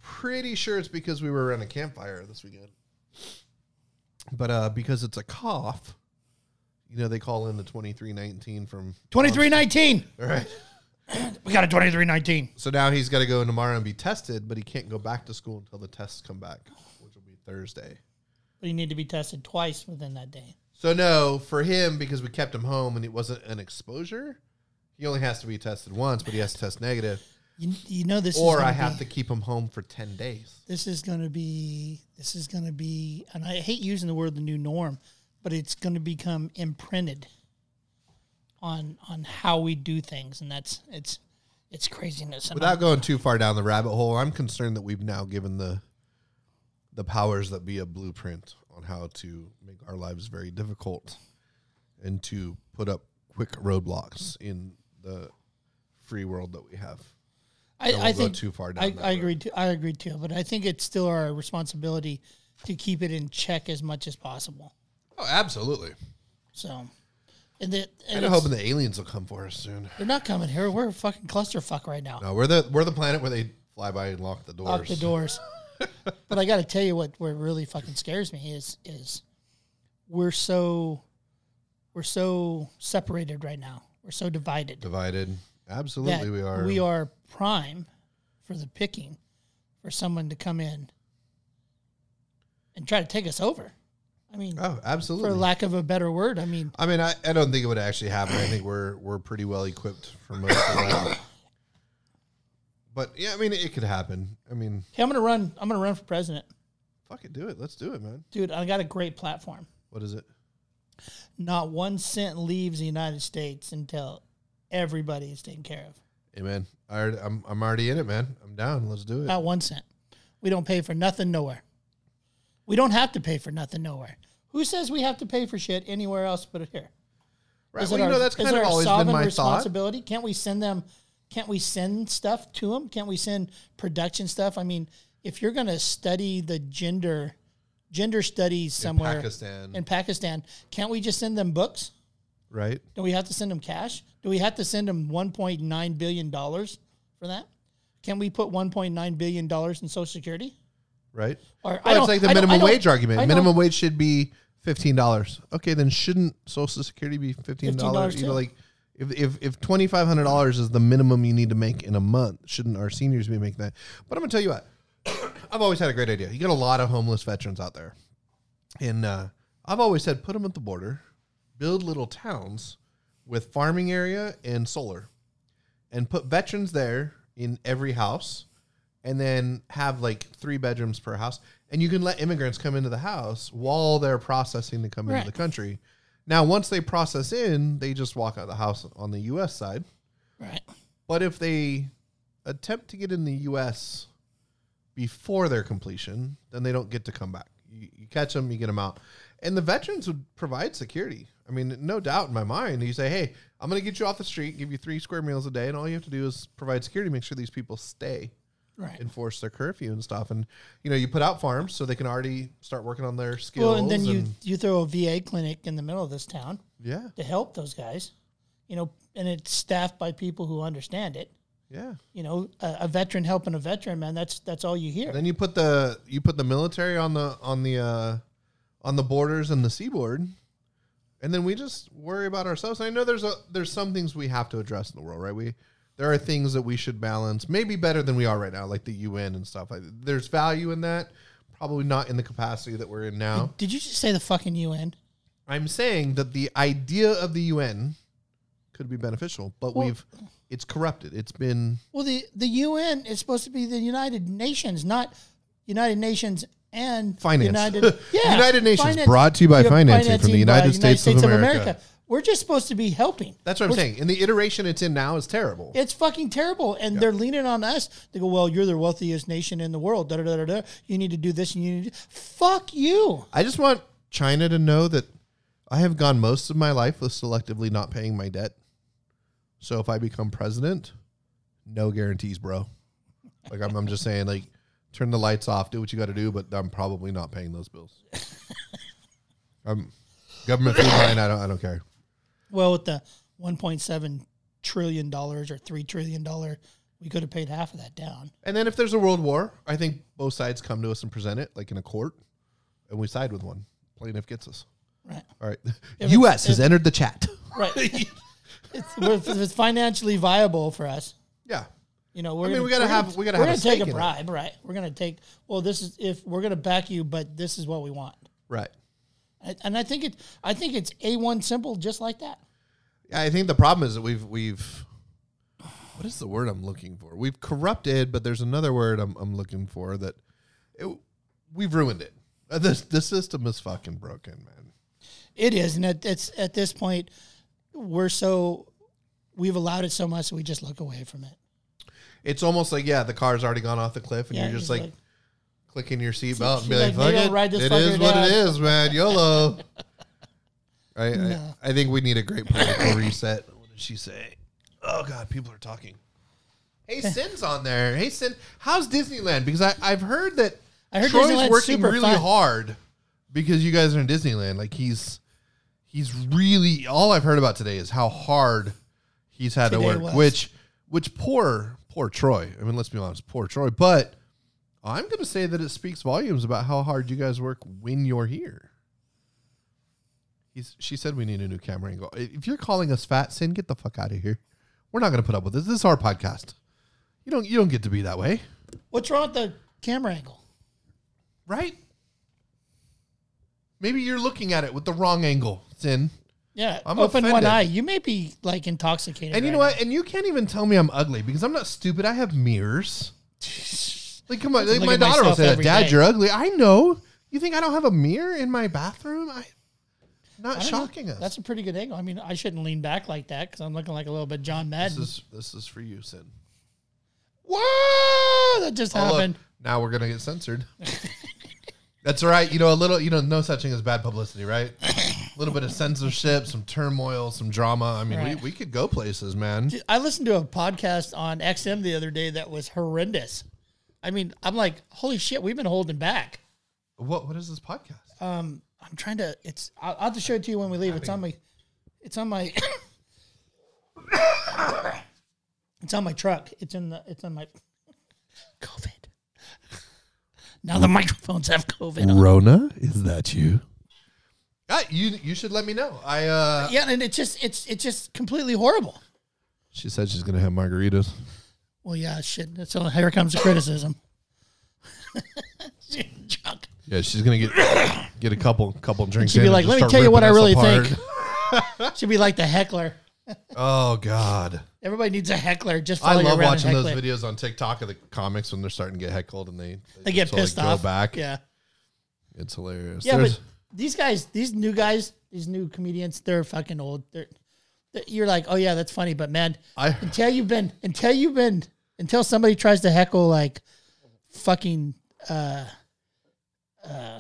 pretty sure it's because we were around a campfire this weekend. But uh, because it's a cough, you know, they call in the 2319 from. 2319. All right. We got a 2319. So now he's got to go in tomorrow and be tested, but he can't go back to school until the tests come back, which will be Thursday. But you need to be tested twice within that day. So, no, for him, because we kept him home and it wasn't an exposure, he only has to be tested once, but he has to test negative. You, you know this Or I have be- to keep him home for 10 days. this is going to be this is going to be and i hate using the word the new norm but it's going to become imprinted on on how we do things and that's it's it's craziness And Without going too far down the rabbit hole, I'm concerned that we've now given the the powers that be a blueprint on how to make our lives very difficult and to put up quick roadblocks in the free world that we have. I, I think too far down I, I agree too. I agree too. But I think it's still our responsibility to keep it in check as much as possible. Oh, absolutely. So, and that I'm hoping the aliens will come for us soon. they're not coming here. We're a fucking clusterfuck right now. No, we're the we're the planet where they fly by and lock the doors. Lock the doors. but I got to tell you what what really fucking scares me is is we're so we're so separated right now. We're so divided. Divided. Absolutely, we are. we are prime for the picking for someone to come in and try to take us over. I mean, Oh, absolutely. for lack of a better word, I mean, I mean, I, I don't think it would actually happen. I think we're we're pretty well equipped for most of that. But yeah, I mean, it could happen. I mean, hey, I'm gonna run. I'm gonna run for president, fuck it, do it. Let's do it, man. dude. I got a great platform. What is it? Not one cent leaves the United States until everybody is taken care of. Hey, man, I, I'm I'm already in it, man. I'm down. Let's do it. Not one cent. We don't pay for nothing nowhere. We don't have to pay for nothing nowhere. Who says we have to pay for shit anywhere else but here? Right. Is Well, it you know, that's kind of always been my thought. responsibility? Can't we send them? Can't we send stuff to them? Can't we send production stuff? I mean, if you're going to study the gender gender studies somewhere in Pakistan, in Pakistan, can't we just send them books? right? Do we have to send them cash? Do we have to send them 1.9 billion dollars for that? Can we put 1.9 billion dollars in Social Security? Right. Or Well, it's like the I I minimum don't- wage argument. Minimum wage should be fifteen dollars. Okay, then shouldn't Social Security be fifteen dollars? $15 You know, like if if if twenty five hundred dollars is the minimum you need to make in a month, shouldn't our seniors be making that? But I'm gonna tell you what, I've always had a great idea. You got a lot of homeless veterans out there, and uh, I've always said put them at the border, build little towns with farming area and solar, and put veterans there in every house and then have like three bedrooms per house. And you can let immigrants come into the house while they're processing to come Right. into the country. Now, once they process in, they just walk out of the house on the U.S. side. Right. But if they attempt to get in the U.S. before their completion, then they don't get to come back. You, you catch them, you get them out. And the veterans would provide security. I mean, no doubt in my mind. You say, hey, I'm going to get you off the street, give you three square meals a day, and all you have to do is provide security, make sure these people stay Right. enforce their curfew and stuff. And you know, you put out farms so they can already start working on their skills. Well, and then you you throw a VA clinic in the middle of this town yeah, to help those guys, you know, and it's staffed by people who understand it. yeah. You know, a, a veteran helping a veteran, man. That's that's all you hear. Then you put the you put the military on the on the uh, on the borders and the seaboard, and then we just worry about ourselves. And I know there's a there's some things we have to address in the world, right? We there are things that we should balance, maybe better than we are right now, like the UN and stuff. Like, there's value in that, probably not in the capacity that we're in now. Did you just say the fucking UN? I'm saying that the idea of the UN could be beneficial, but Well- we've it's corrupted. It's been Well, the the UN is supposed to be the United Nations, not United Nations and Finance. United, yeah, United Nations, brought to you by financing from the by United States of America. We're just supposed to be helping. that's what I'm We're- saying. And the iteration it's in now is terrible. It's fucking terrible, and they're leaning on us. They go, "Well, you're the wealthiest nation in the world. Da, da, da, da, da. You need to do this, and you need to fuck you." I just want China to know that I have gone most of my life with selectively not paying my debt. So if I become president, no guarantees, bro. Like I'm, I'm just saying, like turn the lights off, do what you got to do, but I'm probably not paying those bills. I'm government food line. I don't. I don't care. Well, with the 1.7 trillion dollars or three trillion dollar, we could have paid half of that down. And then if there's a world war, I think both sides come to us and present it like in a court, and we side with one. Plaintiff gets us. Right. All right. If U.S. has entered the chat. Right. it's, if it's financially viable for us, Yeah. You know, we're I mean, gonna, we gotta we're have- gonna, we gotta we're have gonna take a in it. bribe, right? We're gonna take. Well, this is if we're gonna back you, but this is what we want. Right. And- And I think it. I think it's a one simple, just like that. I think the problem is that we've we've what is the word I'm looking for? We've corrupted, but there's another word I'm I'm looking for that it, we've ruined it. Uh, This the system is fucking broken, man. It is, and at, it's at this point, we're so we've allowed it so much, that we just look away from it. It's almost like yeah, the car's already gone off the cliff, and Yeah, you're just like, like- clicking your seatbelt and be like, like, "Fuck it, ride this it is what it down." is, man. YOLO." I, No. I I think we need a great political reset. What did she say? Oh God, people are talking. Hey, Sin's on there. Hey, Sin, how's Disneyland? Because I, I've heard that I heard Troy's Disneyland's working really fun. hard because you guys are in Disneyland. Like he's he's really all I've heard about today is how hard he's had Today to work. was. Which which poor poor Troy. I mean, let's be honest, poor Troy. But I'm going to say that it speaks volumes about how hard you guys work when you're here. He's, she said we need a new camera angle. If you're calling us fat, Sin, get the fuck out of here. We're not going to put up with this. This is our podcast. You don't you don't get to be that way, What's wrong with the camera angle? right? Maybe you're looking at it with the wrong angle, Sin. Yeah, I'm open one eye. You may be like intoxicated. And you right know what? And you can't even tell me I'm ugly because I'm not stupid. I have mirrors. Like, come on. Like, my daughter will say that. Dad, day." you're ugly. I know. You think I don't have a mirror in my bathroom? I not don't know. shocking us. That's a pretty good angle. I mean, I shouldn't lean back like that because I'm looking like a little bit John this Madden. is this is for you, Sin. Whoa! That just Oh, look, happened. now we're gonna get censored. That's all right. You know, a little. You know, no such thing as bad publicity, right? A little bit of censorship, some turmoil, some drama. I mean, Right. we, we could go places, man. I listened to a podcast on XM the other day that was horrendous. I mean, I'm like, holy shit, we've been holding back. What what is this podcast? Um, I'm trying to. It's. I'll, I'll have to show it to you when we leave. It's on my. It's on my. it's on my truck. It's in the. It's on my. COVID. Now the microphones have COVID. on. Rona, is that you? Ah, you you should let me know. I uh Yeah, and it's just it's it's just completely horrible. she said she's gonna have margaritas. Well, yeah, shit. So here comes the criticism. She's drunk. Yeah, she's gonna get get a couple couple drinks. She'd be in like, "Let me tell you what I really us think." She'd be like the heckler. oh God, Everybody needs a heckler. Just I love watching those videos on TikTok of the comics when they're starting to get heckled and they They get just, like, pissed go off. back. Yeah, It's hilarious. yeah. There's- But these guys, these new guys, these new comedians, they're fucking old. They're, they're- you're like, oh yeah, that's funny, but man, I until you've been, until you've been, until somebody tries to heckle like, fucking, uh, uh,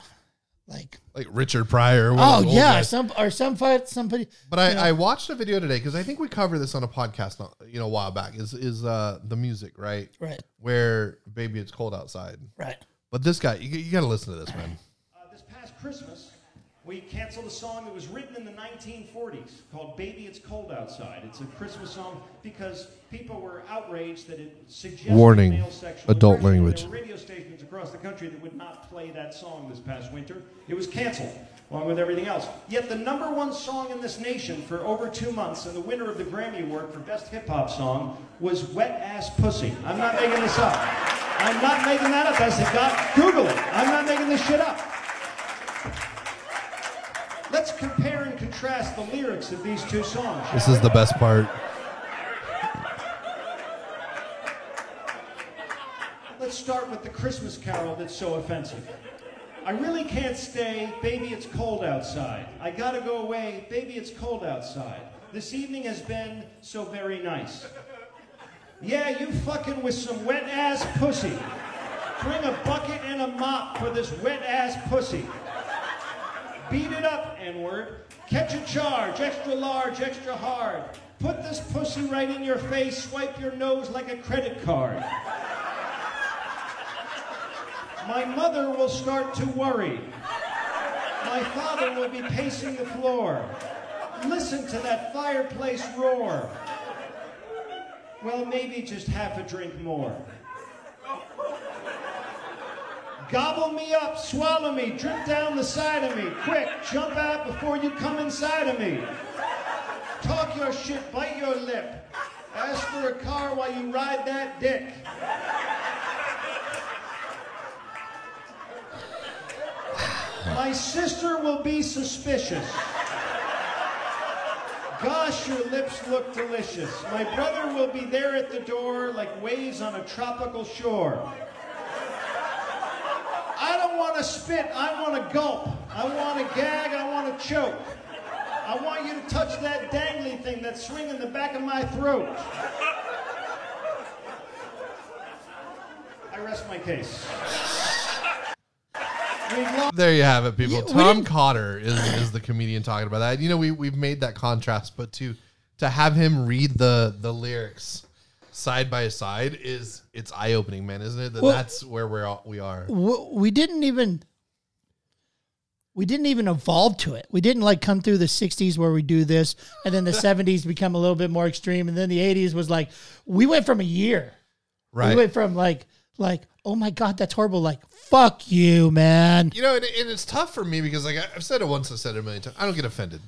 like, like Richard Pryor. one oh of yeah, guys. some or some fight somebody. But I, I watched a video today because I think we covered this on a podcast, not, you know, a while back. Is is uh the music right Right, where "Baby It's Cold Outside"? right. But this guy, you, you got to listen to this, man. Uh, this past Christmas, We canceled a song that was written in the 1940s called Baby It's Cold Outside. It's a Christmas song because people were outraged that it suggested Warning, male sexual adult aggression. language. There were radio stations across the country that would not play that song this past winter. It was canceled, along with everything else. Yet the number one song in this nation for over two months and the winner of the Grammy Award for Best Hip Hop Song was Wet Ass Pussy. I'm not making this up. I'm not making that up. I said, God, Google it. I'm not making this shit up. Contrast the lyrics of these two songs. This is the best part. Let's start with the Christmas carol that's so offensive. I really can't stay, baby, it's cold outside. I gotta go away, baby, it's cold outside. This evening has been so very nice. Yeah, you fucking with some wet ass pussy. Bring a bucket and a mop for this wet ass pussy. Beat it up, N word. Catch a charge, extra large, extra hard. Put this pussy right in your face, swipe your nose like a credit card. My mother will start to worry. My father will be pacing the floor. Listen to that fireplace roar. Well, maybe just half a drink more. Gobble me up, swallow me, drip down the side of me. Quick, jump out before you come inside of me. Talk your shit, bite your lip. Ask for a car while you ride that dick. My sister will be suspicious. Gosh, your lips look delicious. My brother will be there at the door like waves on a tropical shore. I don't want to spit, I want to gulp. I want to gag, I want to choke. I want you to touch that dangly thing that's swinging the back of my throat. I rest my case. We've. There you have it, people. Yeah, Tom Cotter is, is the comedian talking about that. You know, we we've made that contrast, but to to have him read the the lyrics side by side is it's eye opening, man, isn't it? That Well- that's where we're all, we are. we didn't even we didn't even evolve to it. We didn't like come through the 60s where we do this and then the 70s become a little bit more extreme and then the 80s was like we went from a year. Right. We went from like like oh my god that's horrible like fuck you man. You know, and, and it's tough for me because like I've said it once, I've said it a million times. I don't get offended.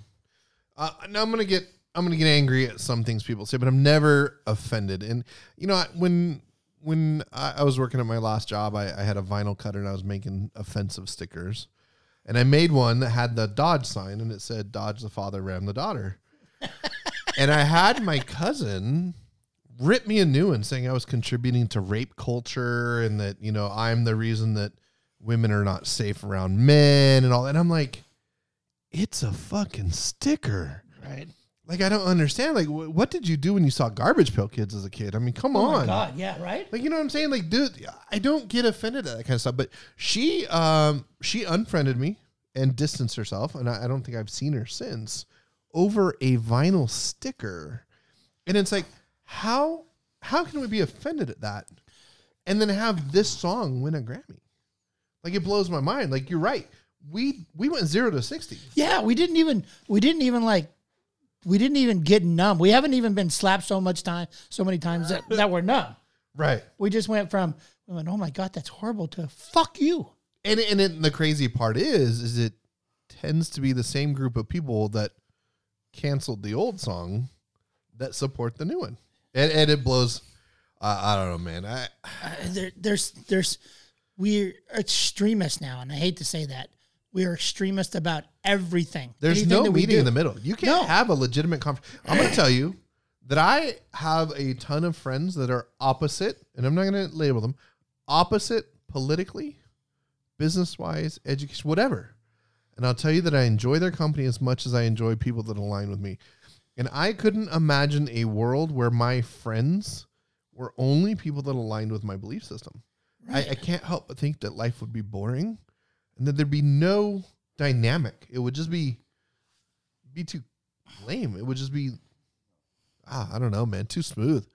Uh, now I'm gonna get I'm gonna get angry at some things people say, but I'm never offended. And you know, I- when when I, I was working at my last job, I, I had a vinyl cutter and I was making offensive stickers, and I made one that had the Dodge sign and it said "Dodge the father, ram the daughter." and I had my cousin rip me a new one saying I was contributing to rape culture and that, you know, I'm the reason that women are not safe around men and all that. And I'm like, it's a fucking sticker. Right. Like, I don't understand. Like, wh- what did you do when you saw Garbage Pail Kids as a kid? I mean, come Oh on. my god, yeah, right? Like, you know what I'm saying? Like, dude, I don't get offended at that kind of stuff. But she, um, she unfriended me and distanced herself, and I, I don't think I've seen her since over a vinyl sticker. And it's like, how how can we be offended at that, and then have this song win a Grammy? Like, it blows my mind. Like, you're right. We we went zero to sixty. Yeah, we didn't even we didn't even like we didn't even get numb. We haven't even been slapped so much time so many times that, that we're numb. Right. We just went from we went, oh my god, that's horrible to fuck you. And and it, the crazy part is, is it tends to be the same group of people that canceled the old song that support the new one, and and it blows. Uh, I don't know, man. I Uh, there, there's there's we're extremists now, and I hate to say that we are extremists about everything. there's no meeting in the middle. You can't No. have a legitimate conversation. I'm going to tell you that I have a ton of friends that are opposite, and I'm not going to label them opposite politically, business wise, education, whatever. And I'll tell you that I enjoy their company as much as I enjoy people that align with me. And I couldn't imagine a world where my friends were only people that aligned with my belief system. I, I can't help but think that life would be boring and that there'd be no dynamic. It would just be be too lame. It would just be ah, I don't know, man, too smooth.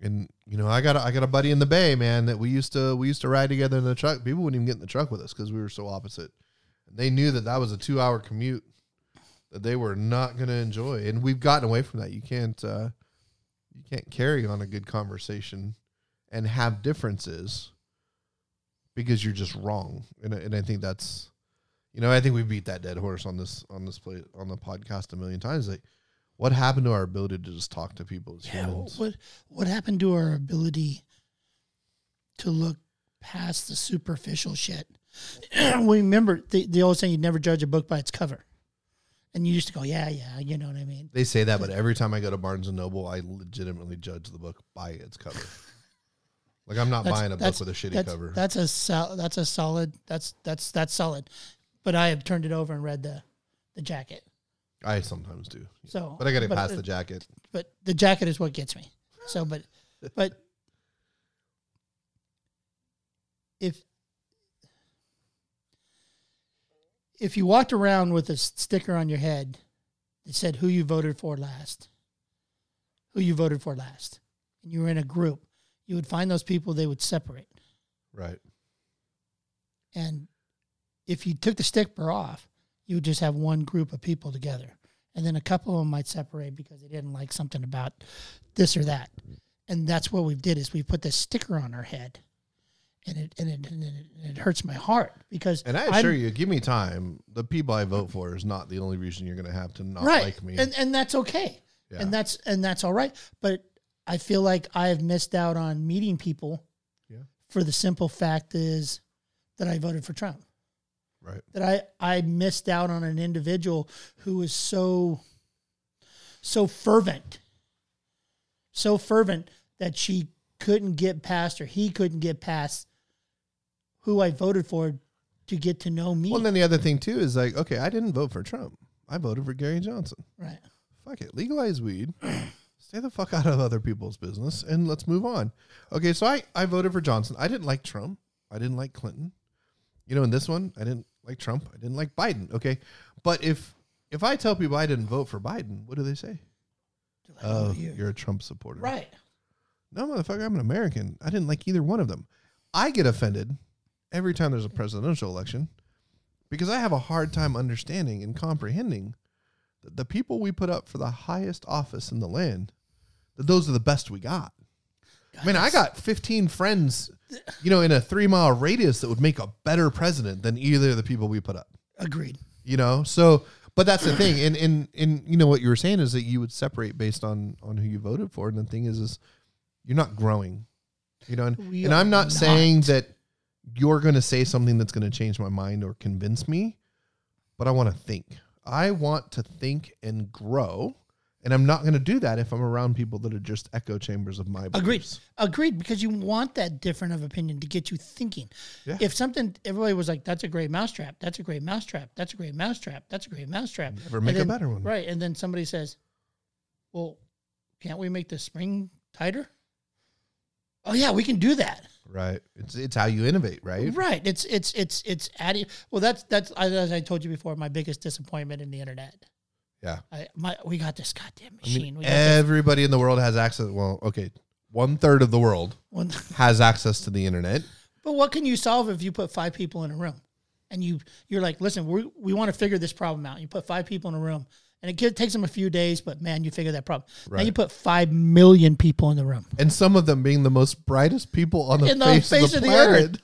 And you know, I got a, I got a buddy in the Bay, man, that we used to we used to ride together in the truck. People wouldn't even get in the truck with us because we were so opposite. They knew that that was a two hour commute that they were not going to enjoy, and we've gotten away from that. You can't uh, you can't carry on a good conversation and have differences because you're just wrong, and and I think that's you know I think we beat that dead horse on this on this play on the podcast a million times. Like, what happened to our ability to just talk to people as Yeah, humans? what what happened to our ability to look past the superficial shit? we remember the the old saying: "You never judge a book by its cover," and you used to go, "Yeah, yeah," you know what I mean? They say that, but every time I go to Barnes and Noble, I legitimately judge the book by its cover. Like I'm not That's- buying a book with a shitty that's, cover. That's a sol- that's a solid. That's that's that's solid. But I have turned it over and read the the jacket. I sometimes do, So, but I got to pass the jacket. But the jacket is what gets me. So, but but if if you walked around with a sticker on your head that said who you voted for last, who you voted for last, and you were in a group, you would find those people they would separate. Right. And if you took the sticker off, you would just have one group of people together. And then a couple of them might separate because they didn't like something about this or that. And that's what we did is we put this sticker on our head. And it and it, and it, and it hurts my heart because And I I'm- assure you, give me time. The people I vote for is not the only reason you're going to have to not right, like me. and and that's okay, Yeah. and that's and that's all right. But I feel like I have missed out on meeting people Yeah. for the simple fact is that I voted for Trump. Right. that I I missed out on an individual who was so so fervent, so fervent that she couldn't get past or he couldn't get past who I voted for to get to know me. Well, and then the other thing too is like, okay, I didn't vote for Trump. I voted for Gary Johnson. right. Fuck it, legalize weed. Stay the fuck out of other people's business, and let's move on. Okay, so I I voted for Johnson. I didn't like Trump. I didn't like Clinton. You know, in this one, I didn't like Trump. I didn't like Biden. Okay, but if if I tell people I didn't vote for Biden, what do they say? Oh, you- you're a Trump supporter. Right. No, motherfucker, I'm an American. I didn't like either one of them. I get offended every time there's a presidential election because I have a hard time understanding and comprehending that the people we put up for the highest office in the land, that those are the best we got. I mean, I got 15 friends, you know, in a three mile radius that would make a better president than either of the people we put up. Agreed. you know? So but that's the thing. And and and you know what you were saying is that you would separate based on on who you voted for. And the thing is is you're not growing you know? And, and i'm are not, saying that you're going to say something that's going to change my mind or convince me but i want to think. I want to think and grow and i'm not going to do that if i'm around people that are just echo chambers of my beliefs. Agreed. Agreed. Because you want that different of opinion to get you thinking. Yeah. If something, everybody was like, "That's a great mousetrap. That's a great mousetrap. That's a great mousetrap. That's a great mousetrap." Never make a better one. Right. And then somebody says, "Well, can't we make the spring tighter?" Oh yeah, we can do that. right it's it's how you innovate right Right. It's it's it's it's adding. Well, that's that's as I told you before, my biggest disappointment in the internet. Yeah I my we got this goddamn I mean, machine. we got this everybody in the world has access. Well, okay, one third of the world one. has access to the internet. But what can you solve if you put five people in a room, and you you're like, listen, we we want to figure this problem out. You put five people in a room, and it takes them a few days, but man, you figure that problem. Now Right. you put five million people in the room, And some of them being the most brightest people on the, In the face, face of the, of the earth. planet.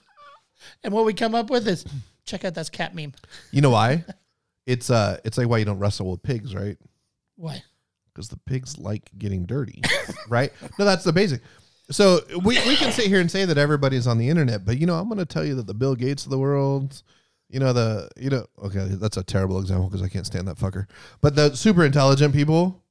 and what we come up with is, check out that cat meme. You know why? It's uh, it's like why you don't wrestle with pigs, right? Why? Because the pigs like getting dirty, right? No, that's the basic. So we, we can sit here and say that everybody's on the internet, but you know, I'm going to tell you that the Bill Gates of the world, you know, the you know, okay, that's a terrible example because I can't stand that fucker. But the super intelligent people,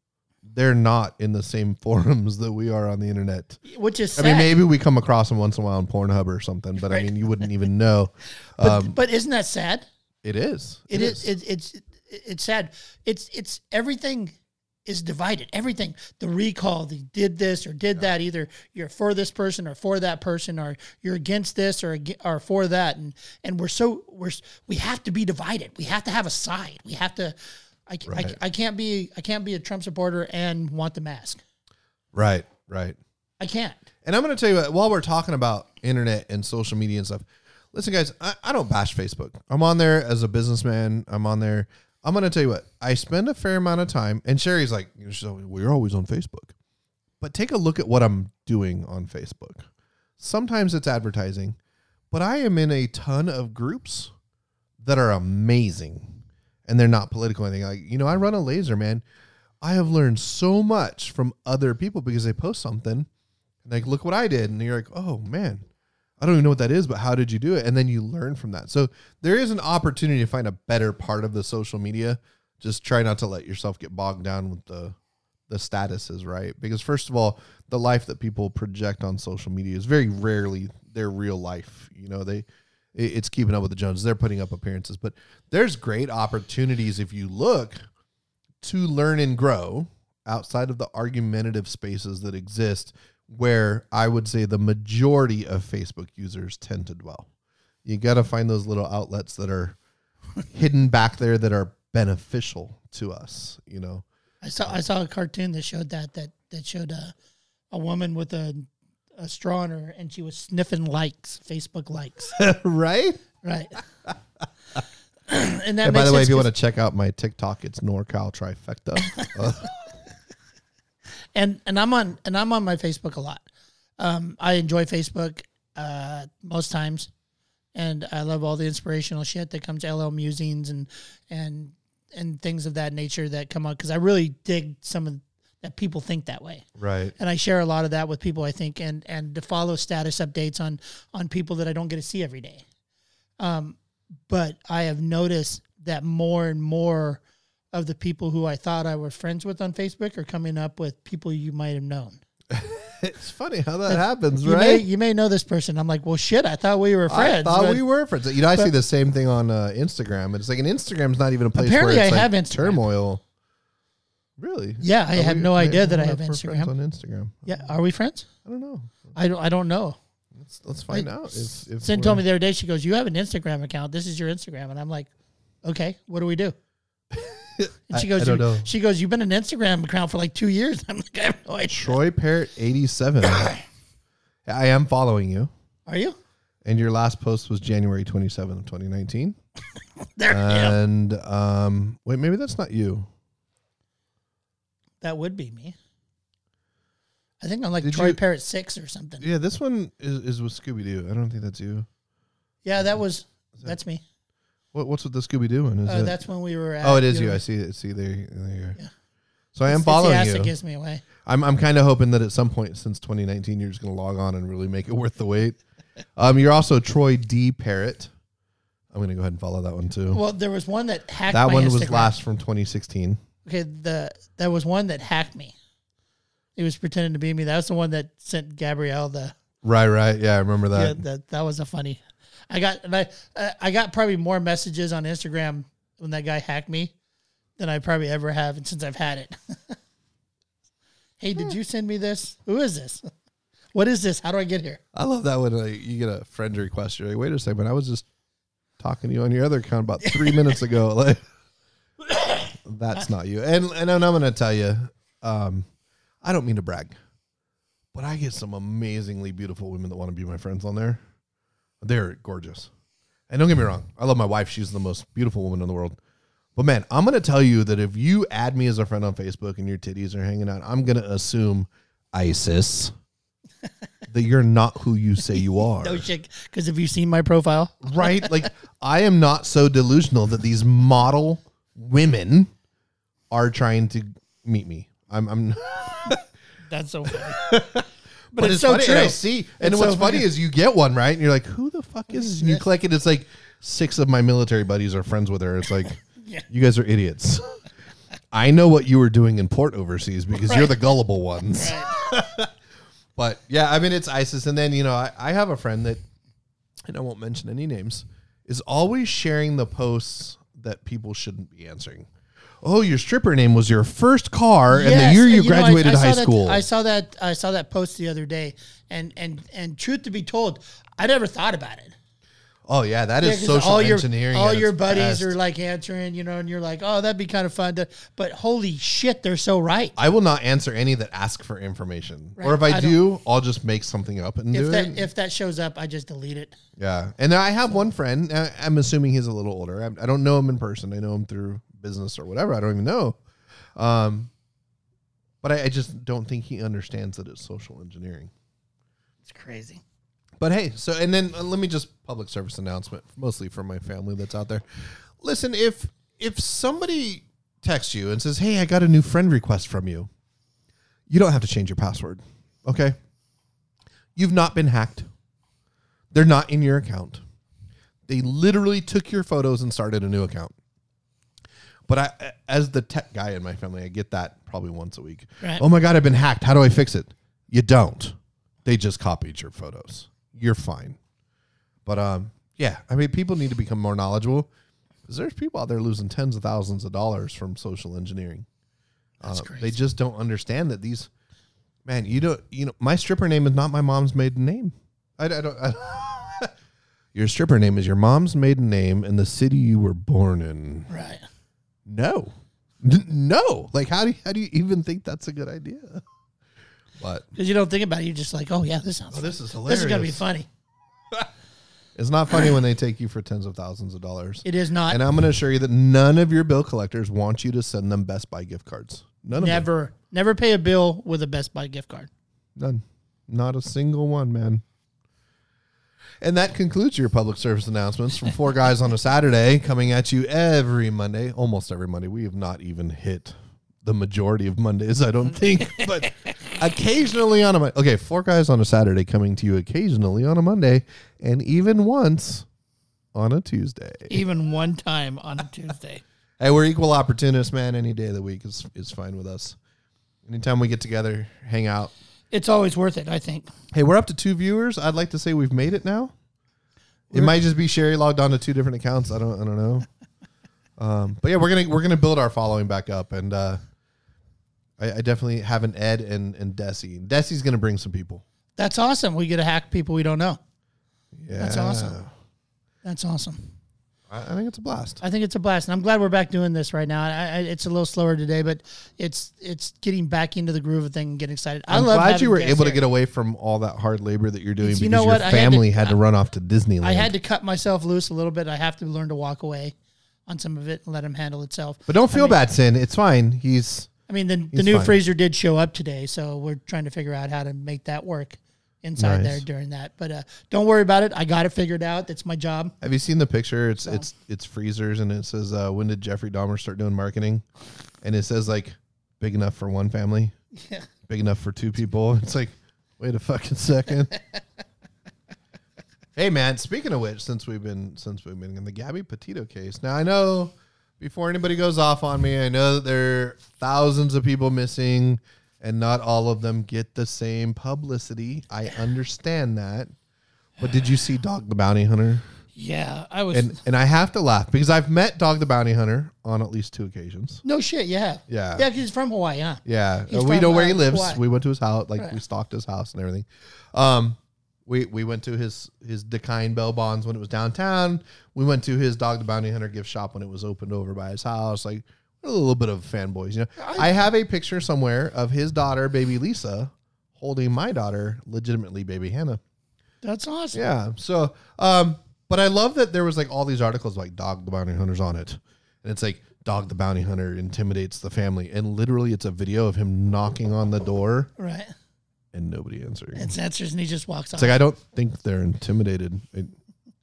they're not in the same forums that we are on the internet. Which is I sad. mean, maybe we come across them once in a while on Pornhub or something, but I Right. mean, you wouldn't even know. but, Um, but isn't that sad? It is. It is. It, it's it's sad. It's it's everything is divided. Everything the recall, the did this or did that. Either you're for this person or for that person, or you're against this or or for that. And and we're so we're we have to be divided. We have to have a side. We have to. I, ca- I, I can't be I can't be a Trump supporter and want the mask. Right, right. I can't. And I'm going to tell you what, while we're talking about internet and social media and stuff, Listen, guys, I, I don't bash Facebook. I'm on there as a businessman. I'm on there. I'm going to tell you what, I spend a fair amount of time, and Sherry's like, always, we're always on Facebook. But take a look at what I'm doing on Facebook. Sometimes it's advertising, but I am in a ton of groups that are amazing and they're not political anything. Like, you know, I run a laser, man. I have learned so much from other people because they post something and like, look what I did. And you're like, oh man, I don't even know what that is, but how did you do it? And then you learn from that. So there is an opportunity to find a better part of the social media. Just try not to let yourself get bogged down with the the statuses, right? Because first of all, the life that people project on social media is very rarely their real life. You know, they it's keeping up with the Joneses. They're putting up appearances, but there's great opportunities if you look to learn and grow outside of the argumentative spaces that exist where I would say the majority of Facebook users tend to dwell. You got to find those little outlets that are hidden back there that are beneficial to us, you know. I saw I saw a cartoon that showed that that that showed a a woman with a a straw in her and she was sniffing likes, Facebook likes. right? right. and that And by the way, if you want to check out my TikTok, it's NorCal Trifecta. And and I'm on and I'm on my Facebook a lot. Um, I enjoy Facebook uh, most times, and I love all the inspirational shit that comes LL musings and and and things of that nature that come out because I really dig some of that people think that way, right. and I share a lot of that with people. I think and and to follow status updates on on people that I don't get to see every day. Um, but I have noticed that more and more of the people who I thought I was friends with on Facebook are coming up with people you might have known. It's funny how that happens, You right? may you may know this person. I'm like, well, shit, I thought we were friends. I thought but we were friends. You know, I see the same thing on uh, Instagram. It's like an Instagram's not even a place Apparently where I like have Instagram. turmoil. Really? Yeah, I Are had we- no idea that I have friends Instagram. on Instagram. Yeah, are we friends? I don't know. I don't. I don't know. Let's let's find Like, out. If, if Sin told me the other day. She goes, "You have an Instagram account. This is your Instagram." And I'm like, "Okay, what do we do?" And she goes, I don't "You- know. "She goes, you've been an Instagram account for like two years." I'm like, "I have no idea." Troy Parrott eighty seven. I am following you, Are you? and your last post was January twenty seventh of twenty nineteen. There. yeah. And um, wait, maybe that's not you. That would be me. I think I'm like Did Troy you- Parrott six or something. Yeah, this one is, is with Scooby Doo. I don't think that's you. Yeah, that was that's me. What, what's with the Scooby Doo one? Is Uh, it? that's when we were. At, oh, it is you. I see it. See there. there you go. Yeah. So I am it's- it's the following you. that gives me away. I'm I'm kind of hoping that at some point since 2019 you're just going to log on and really make it worth the wait. Um, you're also Troy D Parrott. I'm going to go ahead and follow that one too. Well, there was one that hacked. that my one was Instagram. last from 2016. Okay, the there was one that hacked me. He was pretending to be me. That was the one that sent Gabrielle the. Right, right. Yeah, I remember that. Yeah, that. that that was a funny. I got and I uh, I got probably more messages on Instagram when that guy hacked me than I probably ever have since I've had it. hey, did you send me this? Who is this? What is this? How do I get here? I love that when like, you get a friend request. You're like, wait a second, I was just talking to you on your other account about three minutes ago. Like, that's not you. And and I'm going to tell you, um, I don't mean to brag, but I get some amazingly beautiful women that want to be my friends on there. They're gorgeous. And don't get me wrong, I love my wife. She's the most beautiful woman in the world. But man, I'm going to tell you that if you add me as a friend on Facebook and your titties are hanging out, I'm going to assume ISIS that you're not who you say you are. No shit. Because have you seen my profile? right? Like I am not so delusional that these model women are trying to meet me. I'm I'm That's so funny. But, it's it's, so funny. true. And I see and It's what's so funny funny. is you get one, right? And you're like, who the fuck is? Mm, and you click it, it's like six of my military buddies are friends with her. It's like Yeah. you guys are idiots. I know what you were doing in port overseas because you're the gullible ones. But yeah, I mean it's ISIS, and then you know I, I have a friend that, and I won't mention any names, is always sharing the posts that people shouldn't be answering. Oh, your stripper name was your first car, and the year you know, I- graduated I saw high that- school. I saw that. I saw that post the other day, and and and truth to be told, I never thought about it. Oh yeah, that Yeah, is social all your, engineering. All your buddies best. are like answering, you know, and you're like, oh, that'd be kind of fun. To, but holy shit, they're so right. I will not answer any that ask for information, or if I, I don't- I'll just make something up and If do that it. if that shows up, I just delete it. yeah, and I have one friend. I'm assuming he's a little older. I, I don't know him in person. I know him through business or whatever. I don't even know. Um, but I, I just don't think he understands that it's social engineering. It's crazy. But hey, so and then uh, let me just public service announcement, mostly for my family that's out there. Listen, if if somebody texts you and says, "Hey, I got a new friend request from you," you don't have to change your password. Okay, you've not been hacked. They're not in your account. They literally took your photos and started a new account. But I, as the tech guy in my family, I get that probably once a week. Right. Oh my god, I've been hacked. How do I fix it? You don't. They just copied your photos. You're fine. But um, yeah, I mean, people need to become more knowledgeable because there's people out there losing tens of thousands of dollars from social engineering. That's Uh, crazy. They just don't understand that these, man. You don't. You know, my stripper name is not my mom's maiden name. I, I don't. I, your stripper name is your mom's maiden name and the city you were born in. right. No, no. Like, how do you, how do you even think that's a good idea? But Because you don't think about it, you're just like, oh yeah, this sounds. Oh, this is hilarious. This is gonna be funny. it's not funny when they take you for tens of thousands of dollars. It is not. And I'm going to assure you that none of your bill collectors want you to send them Best Buy gift cards. None of them. never, never pay a bill with a Best Buy gift card. None. Not a single one, man. And that concludes your public service announcements from Four Guys on a Saturday, coming at you every Monday, almost every Monday. We have not even hit the majority of Mondays, I don't think, but occasionally on a Monday. Okay, Four Guys on a Saturday, coming to you occasionally on a Monday, and even once on a Tuesday. Even one time on a Tuesday. Hey, we're equal opportunists, man. Any day of the week is, is fine with us. Anytime we get together, hang out, It's always worth it, I think. Hey, we're up to two viewers. I'd like to say we've made it now. It might just be Sherry logged on to two different accounts. I don't. I don't know. Um, but yeah, we're gonna we're gonna build our following back up, and uh, I, I definitely have an Ed and and Desi. Desi's gonna bring some people. That's awesome. We get to hack people we don't know. Yeah, That's awesome. That's awesome. I, think it's a blast. I think it's a blast, and I'm glad we're back doing this right now. I, I, it's a little slower today, but it's it's getting back into the groove of thing and getting excited. I I'm love glad you were able to get away from all that hard labor that you're doing It's- because you know your what? I had to- family had to, run off to Disneyland. I had to cut myself loose a little bit. I have to learn to walk away on some of it and let him handle itself. but don't feel mean, bad, Sin. It's fine. He's I mean, the, the new fine. freezer did show up today, so we're trying to figure out how to make that work inside Nice. there during that. But uh, don't worry about it. I got it figured out. That's my job. Have you seen the picture? It's it's it's freezers and it says uh, when did Jeffrey Dahmer start doing marketing? And it says like big enough for one family, Yeah. big enough for two people. It's like wait a fucking second. hey man, speaking of which, since we've been since we've been in the Gabby Petito case, now I know before anybody goes off on me, I know that there are thousands of people missing, and not all of them get the same publicity. I understand that. But did you see Dog the Bounty Hunter? Yeah, I was. and and I have to laugh because I've met Dog the Bounty Hunter on at least two occasions. no shit. Yeah. Yeah. Yeah, 'cause he's from Hawaii, huh? Yeah, He's Uh, we from, know where he uh, lives. Hawaii. We went to his house, like Right. we stalked his house and everything. Um, we we went to his his Da Kine Bail Bonds when it was downtown. We went to his Dog the Bounty Hunter gift shop when it was opened over by his house. Like a little bit of fanboys, you know. I, have a picture somewhere of his daughter, baby Lyssa, holding my daughter, legitimately baby Hannah. That's awesome. Yeah. So, um, but I love that there was like all these articles like Dog the Bounty Hunter's on it. And it's like Dog the Bounty Hunter intimidates the family. And literally it's a video of him knocking on the door Right. and nobody answering. It's answers, and he just walks off. It's like I don't think they're intimidated. It-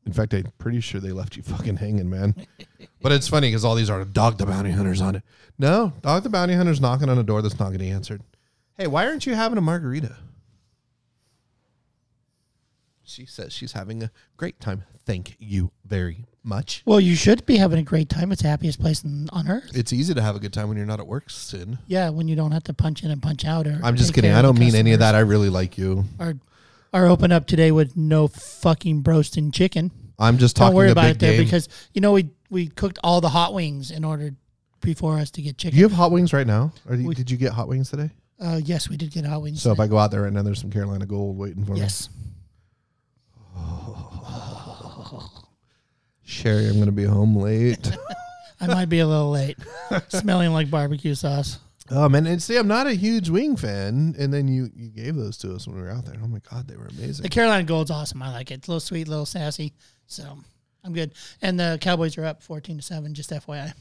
in fact, I'm pretty sure they left you fucking hanging, man. But it's funny because all these are Dog the Bounty Hunters on it. No, Dog the Bounty Hunter's knocking on a door that's not getting answered. Hey, why aren't you having a margarita? She says she's having a great time. Thank you very much. well, you should be having a great time. It's the happiest place on, on earth. It's easy to have a good time when you're not at work, Sin. Yeah, when you don't have to punch in and punch out. Or I'm just kidding. I don't mean any of that. I really like you. Or, or open up today with no fucking roasting chicken. I'm just Don't talking worry about it there game. because you know we we cooked all the hot wings in order before us to get Do chicken. you have hot wings right now? Or you- We- did you get hot wings today? uh, yes, we did get hot wings. So if. I go out there right now, there's some Carolina Gold waiting for me. yes, Sherry, I'm going to be home late. I might be a little late. Smelling like barbecue sauce. Oh man, and see, I'm not a huge wing fan, and then you you gave those to us when we were out there. Oh my god, they were amazing. The Carolina Gold's awesome. I like it. It's a little sweet, a little sassy. So I'm good. And the Cowboys are up 14 to 7, just FYI.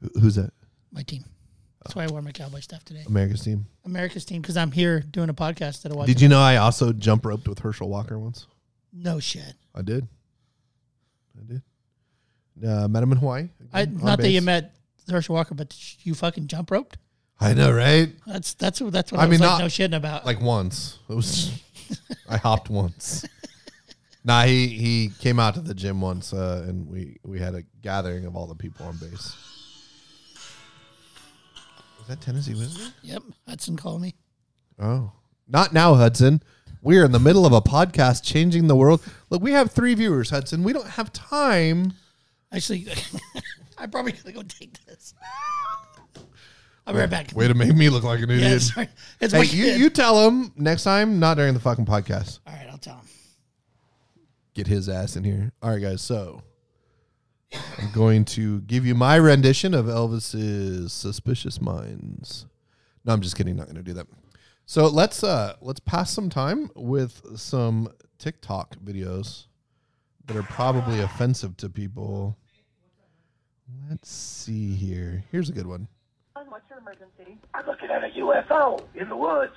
Who- Who's that? My team. That's why I wore my Cowboy stuff today. America's team. America's team, because I'm here doing a podcast instead of watching. Did you know I also jump roped with Herschel Walker once? No shit. I did. I did. Uh, met him in Hawaii. I, again, on not that you met Herschel Walker, but you fucking jump roped. I know, right? That's that's what that's what I I, was mean, like not- no shitting about. Like once. It was. I hopped once. Nah, he he came out to the gym once, uh, and we we had a gathering of all the people on base. Was that Tennessee Whiskey? yep, Hudson called me. Oh, not now, Hudson. We are in the middle of a podcast changing the world. Look, we have three viewers, Hudson. We don't have time. Actually, I probably gotta go take this. I'll be right back. Way to make me look like an Yeah, idiot. sorry. It's hey, you, kid. you tell him next time, not during the fucking podcast. All right, I'll tell him. Get his ass in here. All right, guys. So I'm going to give you my rendition of Elvis's "Suspicious Minds." No, I'm just kidding. Not going to do that. So let's uh let's pass some time with some TikTok videos that are probably offensive to people. Let's see here. Here's a good one. Emergency? I'm looking at a UFO in the woods.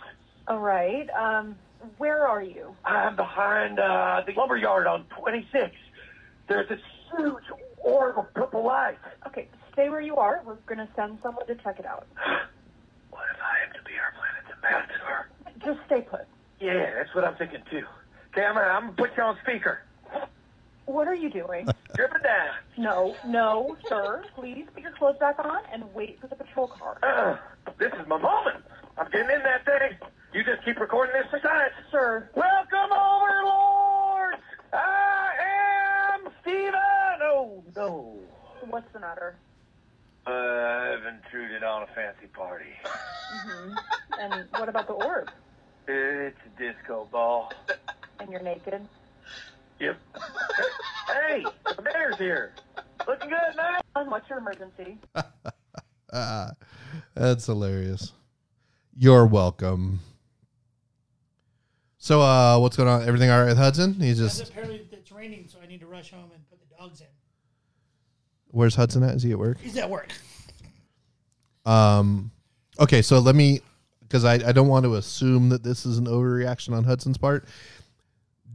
All right. Um, where are you? I'm behind uh, the lumber yard on 26. There's this huge orb of purple light. Okay, stay where you are. We're gonna send someone to check it out. What if I am to be our planet's ambassador? Just stay put. Yeah, that's what I'm thinking too. Okay, I'm, I'm gonna put you on speaker. What are you doing? Strip it down. no, no, sir. Please put your clothes back on and wait for the patrol car. Uh, this is my moment. I'm getting in that thing. You just keep recording this science. Sir, Welcome, overlords. I am Steven. Oh, no. what's the matter? Uh, I've intruded on a fancy party. Mm-hmm. And what about the orb? It's a disco ball. And you're naked? Yep. hey, the mayor's here. Looking good, man. What's your emergency? Ah, that's hilarious. You're welcome. So, uh, what's going on? Everything all right with Hudson? He's just Apparently, it's raining, so I need to rush home and put the dogs in. where's Hudson at? Is he at work? He's at work. Um, okay, so let me because I, I don't want to assume that this is an overreaction on Hudson's part.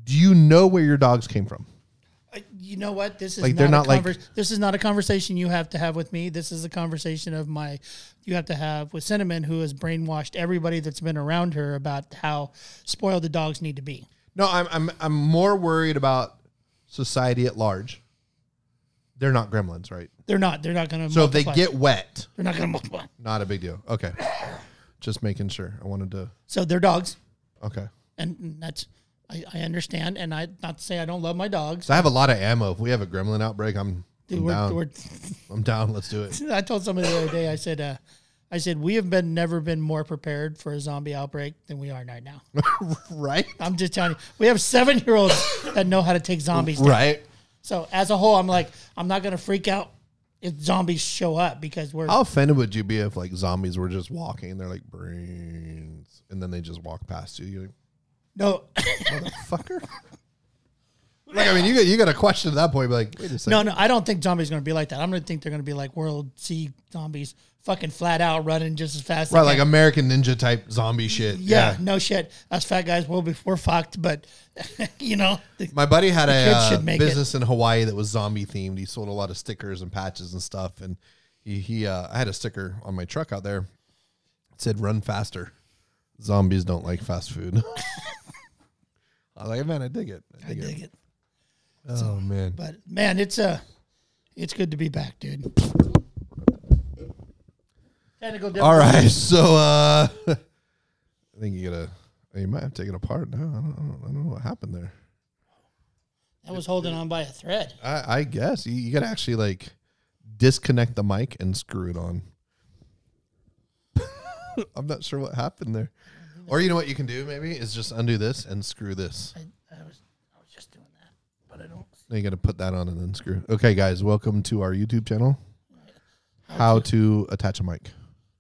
Do you know where your dogs came from? Uh, You know what? This is Like, not they're a not like- this is not a conversation you have to have with me. This is a conversation of my you have to have with Cinnamon, who has brainwashed everybody that's been around her about how spoiled the dogs need to be. No, I'm I'm I'm more worried about society at large. They're not gremlins, right? They're not. They're not going to. So if they get wet, they're not going to multiply. not a big deal. Okay, just making sure. I wanted to. So they're dogs, Okay, and that's I, I understand. And I not to say I don't love my dogs. so I have a lot of ammo. If we have a gremlin outbreak, I'm, Dude, I'm we're, down. we're, I'm down. Let's do it. I told somebody the other day. I said, uh, I said we have been never been more prepared for a zombie outbreak than we are right now. right, I'm just telling you, we have seven year olds that know how to take zombies. down. right. So as a whole, I'm like, I'm not gonna freak out if zombies show up because we're How offended would you be if like zombies were just walking and they're like brains, and then they just walk past you? You're like, no, motherfucker. like I mean, you got you got a question at that point. Be like, wait a second. no, no. I don't think zombies are gonna be like that. I'm gonna think they're gonna be like World C zombies, fucking flat out running just as fast. right, they like can. American Ninja type zombie shit. yeah, no shit. Us fat guys will be we're fucked, but you know, the- My buddy had a kids uh, should make business in Hawaii that was zombie themed. He sold a lot of stickers and patches and stuff. And he, he uh, I had a sticker on my truck out there. It said "Run faster." Zombies don't like fast food. I was like, man, I dig it. I I dig, dig it. it. Oh man, But man, it's uh it's good to be back, dude. Technical all right. So uh, I think you gotta. You might have taken it apart now. I don't, I don't, I don't know what happened there. I was holding on by a thread. I, I guess you, you got to actually like disconnect the mic and screw it on. I'm not sure what happened there. Or you know what you can do maybe is just undo this and screw this. I, I was I was just doing that, but I don't Now you got to put that on and then screw. Okay, guys, welcome to our YouTube channel. How to attach a mic.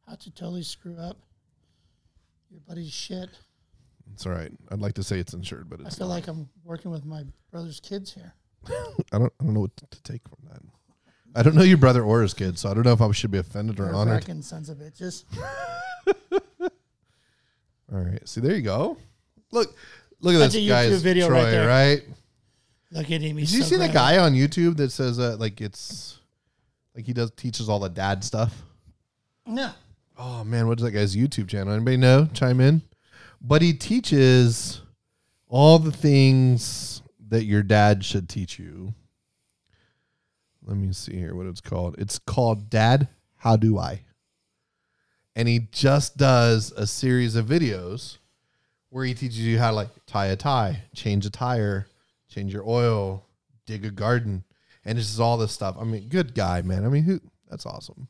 How to totally screw up your buddy's shit. It's all right. I'd like to say it's insured, but I it's. feel like I'm working with my brother's kids here. I don't. I don't know what to take from that. I don't know your brother or his kid, so I don't know if I should be offended or They're honored. Fucking sons of bitches. All right. See, there you go. Look, look at That's this a YouTube guy's video Troy, right there. right? Look at him. He's Did you so see the guy on YouTube that says that like it's like he does teaches all the dad stuff? No. Oh man, what's that guy's YouTube channel? Anybody know? Chime in. But he teaches all the things that your dad should teach you. Let me see here what it's called. It's called Dad, How Do I? And he just does a series of videos where he teaches you how to like tie a tie, change a tire, change your oil, dig a garden. And it's just all this stuff. I mean, good guy, man. I mean, who that's awesome.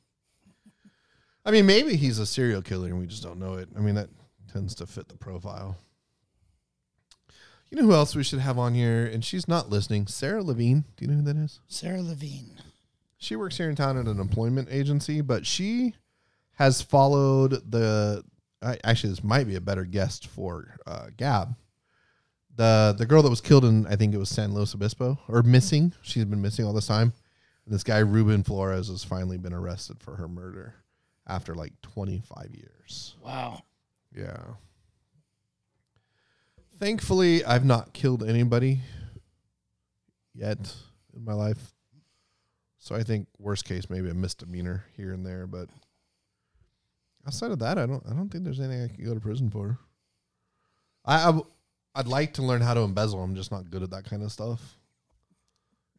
I mean, maybe he's a serial killer and we just don't know it. I mean, that tends to fit the profile. You know who else we should have on here? And she's not listening. Sarah Levine. Do you know who that is? Sarah Levine. She works here in town at an employment agency, but she has followed the. I, actually, this might be a better guest for uh, Gab. The the girl that was killed in I think it was San Luis Obispo or missing. She's been missing all this time. And this guy Ruben Flores has finally been arrested for her murder after like 25 years. Wow. Yeah. Thankfully, I've not killed anybody yet in my life. So I think worst case maybe a misdemeanor here and there, but outside of that, I don't I don't think there's anything I could go to prison for. I, I w- I'd like to learn how to embezzle. I'm just not good at that kind of stuff.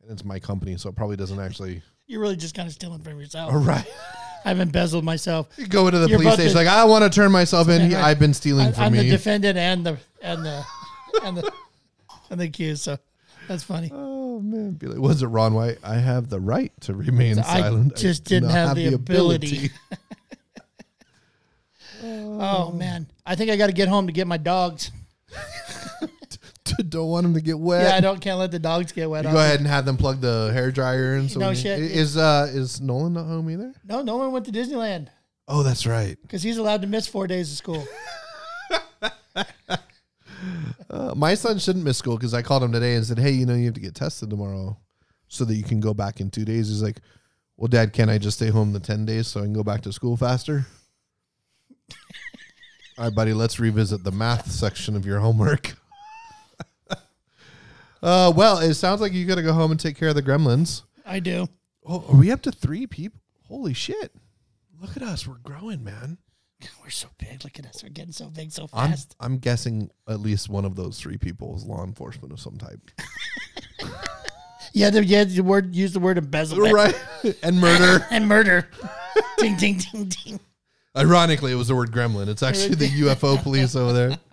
And it's my company, so it probably doesn't actually. You're really just kind of stealing from yourself. All right. I've embezzled myself. You go into the You're police both the- station like I want to turn myself in. Right. I've been stealing I, from I'm me. the defendant and the and the and the and the accused. So that's funny. Oh man, be like, was it Ron White? I have the right to remain silent. I silent. just didn't have the ability. Oh man, I think I got to get home to get my dogs. don't want them to get wet. Yeah, I don't can't let the dogs get wet. You go ahead and have them plug the hair dryer in. So No shit. Is uh is Nolan not home either? No, no one went to Disneyland Oh, that's right. because he's allowed to miss four days of school. Uh, my son shouldn't miss school because I called him today and said, "Hey, you know, you have to get tested tomorrow, so that you can go back in two days." He's like, "Well, Dad, can I just stay home the ten days so I can go back to school faster?" All right, buddy. Let's revisit the math section of your homework. uh, well, it sounds like you got to go home and take care of the gremlins. I do. Oh, are we up to three people? Holy shit! Look at us. We're growing, man. We're so big. Look at us. We're getting so big so I'm, fast. I'm guessing at least one of those three people is law enforcement of some type. Yeah, the, yeah. The word use the word embezzlement right. and murder. and murder. ding ding ding ding. Ironically, it was the word gremlin. It's actually the UFO police over there.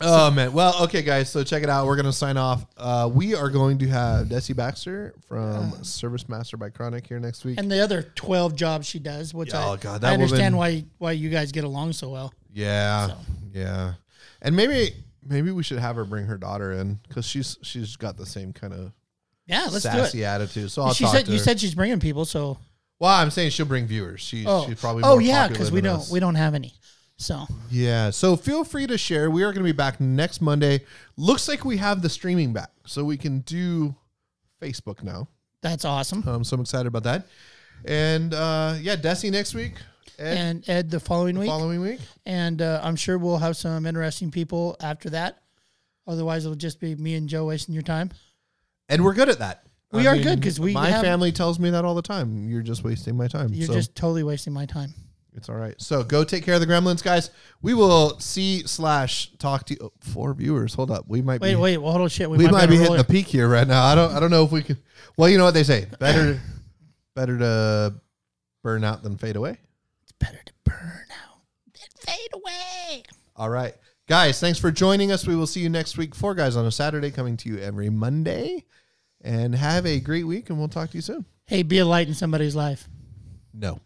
Oh man. Well, okay, guys. So check it out. We're gonna sign off. Uh, we are going to have Desi Baxter from Service Master by Chronic here next week. And the other twelve jobs she does, which Oh, I, God, I understand woman- why why you guys get along so well. yeah, yeah. And maybe maybe we should have her bring her daughter in because she's she's got the same kind of Yeah, let's sassy attitude. So I'll she talk said you said she's bringing people, so well, I'm saying she'll bring viewers. She, oh, she's probably oh yeah, because we don't us. we don't have any. So Yeah. So feel free to share. We are going to be back next Monday. Looks like we have the streaming back, so we can do Facebook now. that's awesome. Um, so I'm so excited about that. And uh, yeah, Desi next week. Ed, and Ed the following the week, following week. and uh, I'm sure we'll have some interesting people after that. Otherwise, it'll just be me and Joe wasting your time. And we're good at that. We are good because we my have- family tells me that all the time. You're just wasting my time. You're so just totally wasting my time. it's all right. So go take care of the gremlins, guys. We will see slash talk to you. Oh, four viewers. Hold up. We might Wait, be wait, well, hold on, shit. we, might, better be hitting the peak here right now. I don't I don't know if we can. Well, you know what they say. Better better to burn out than fade away. It's better to burn out than fade away. All right. Guys, thanks for joining us. We will see you next week. Four guys on a Saturday coming to you every Monday. And have a great week and we'll talk to you soon. Hey, be a light in somebody's life. No.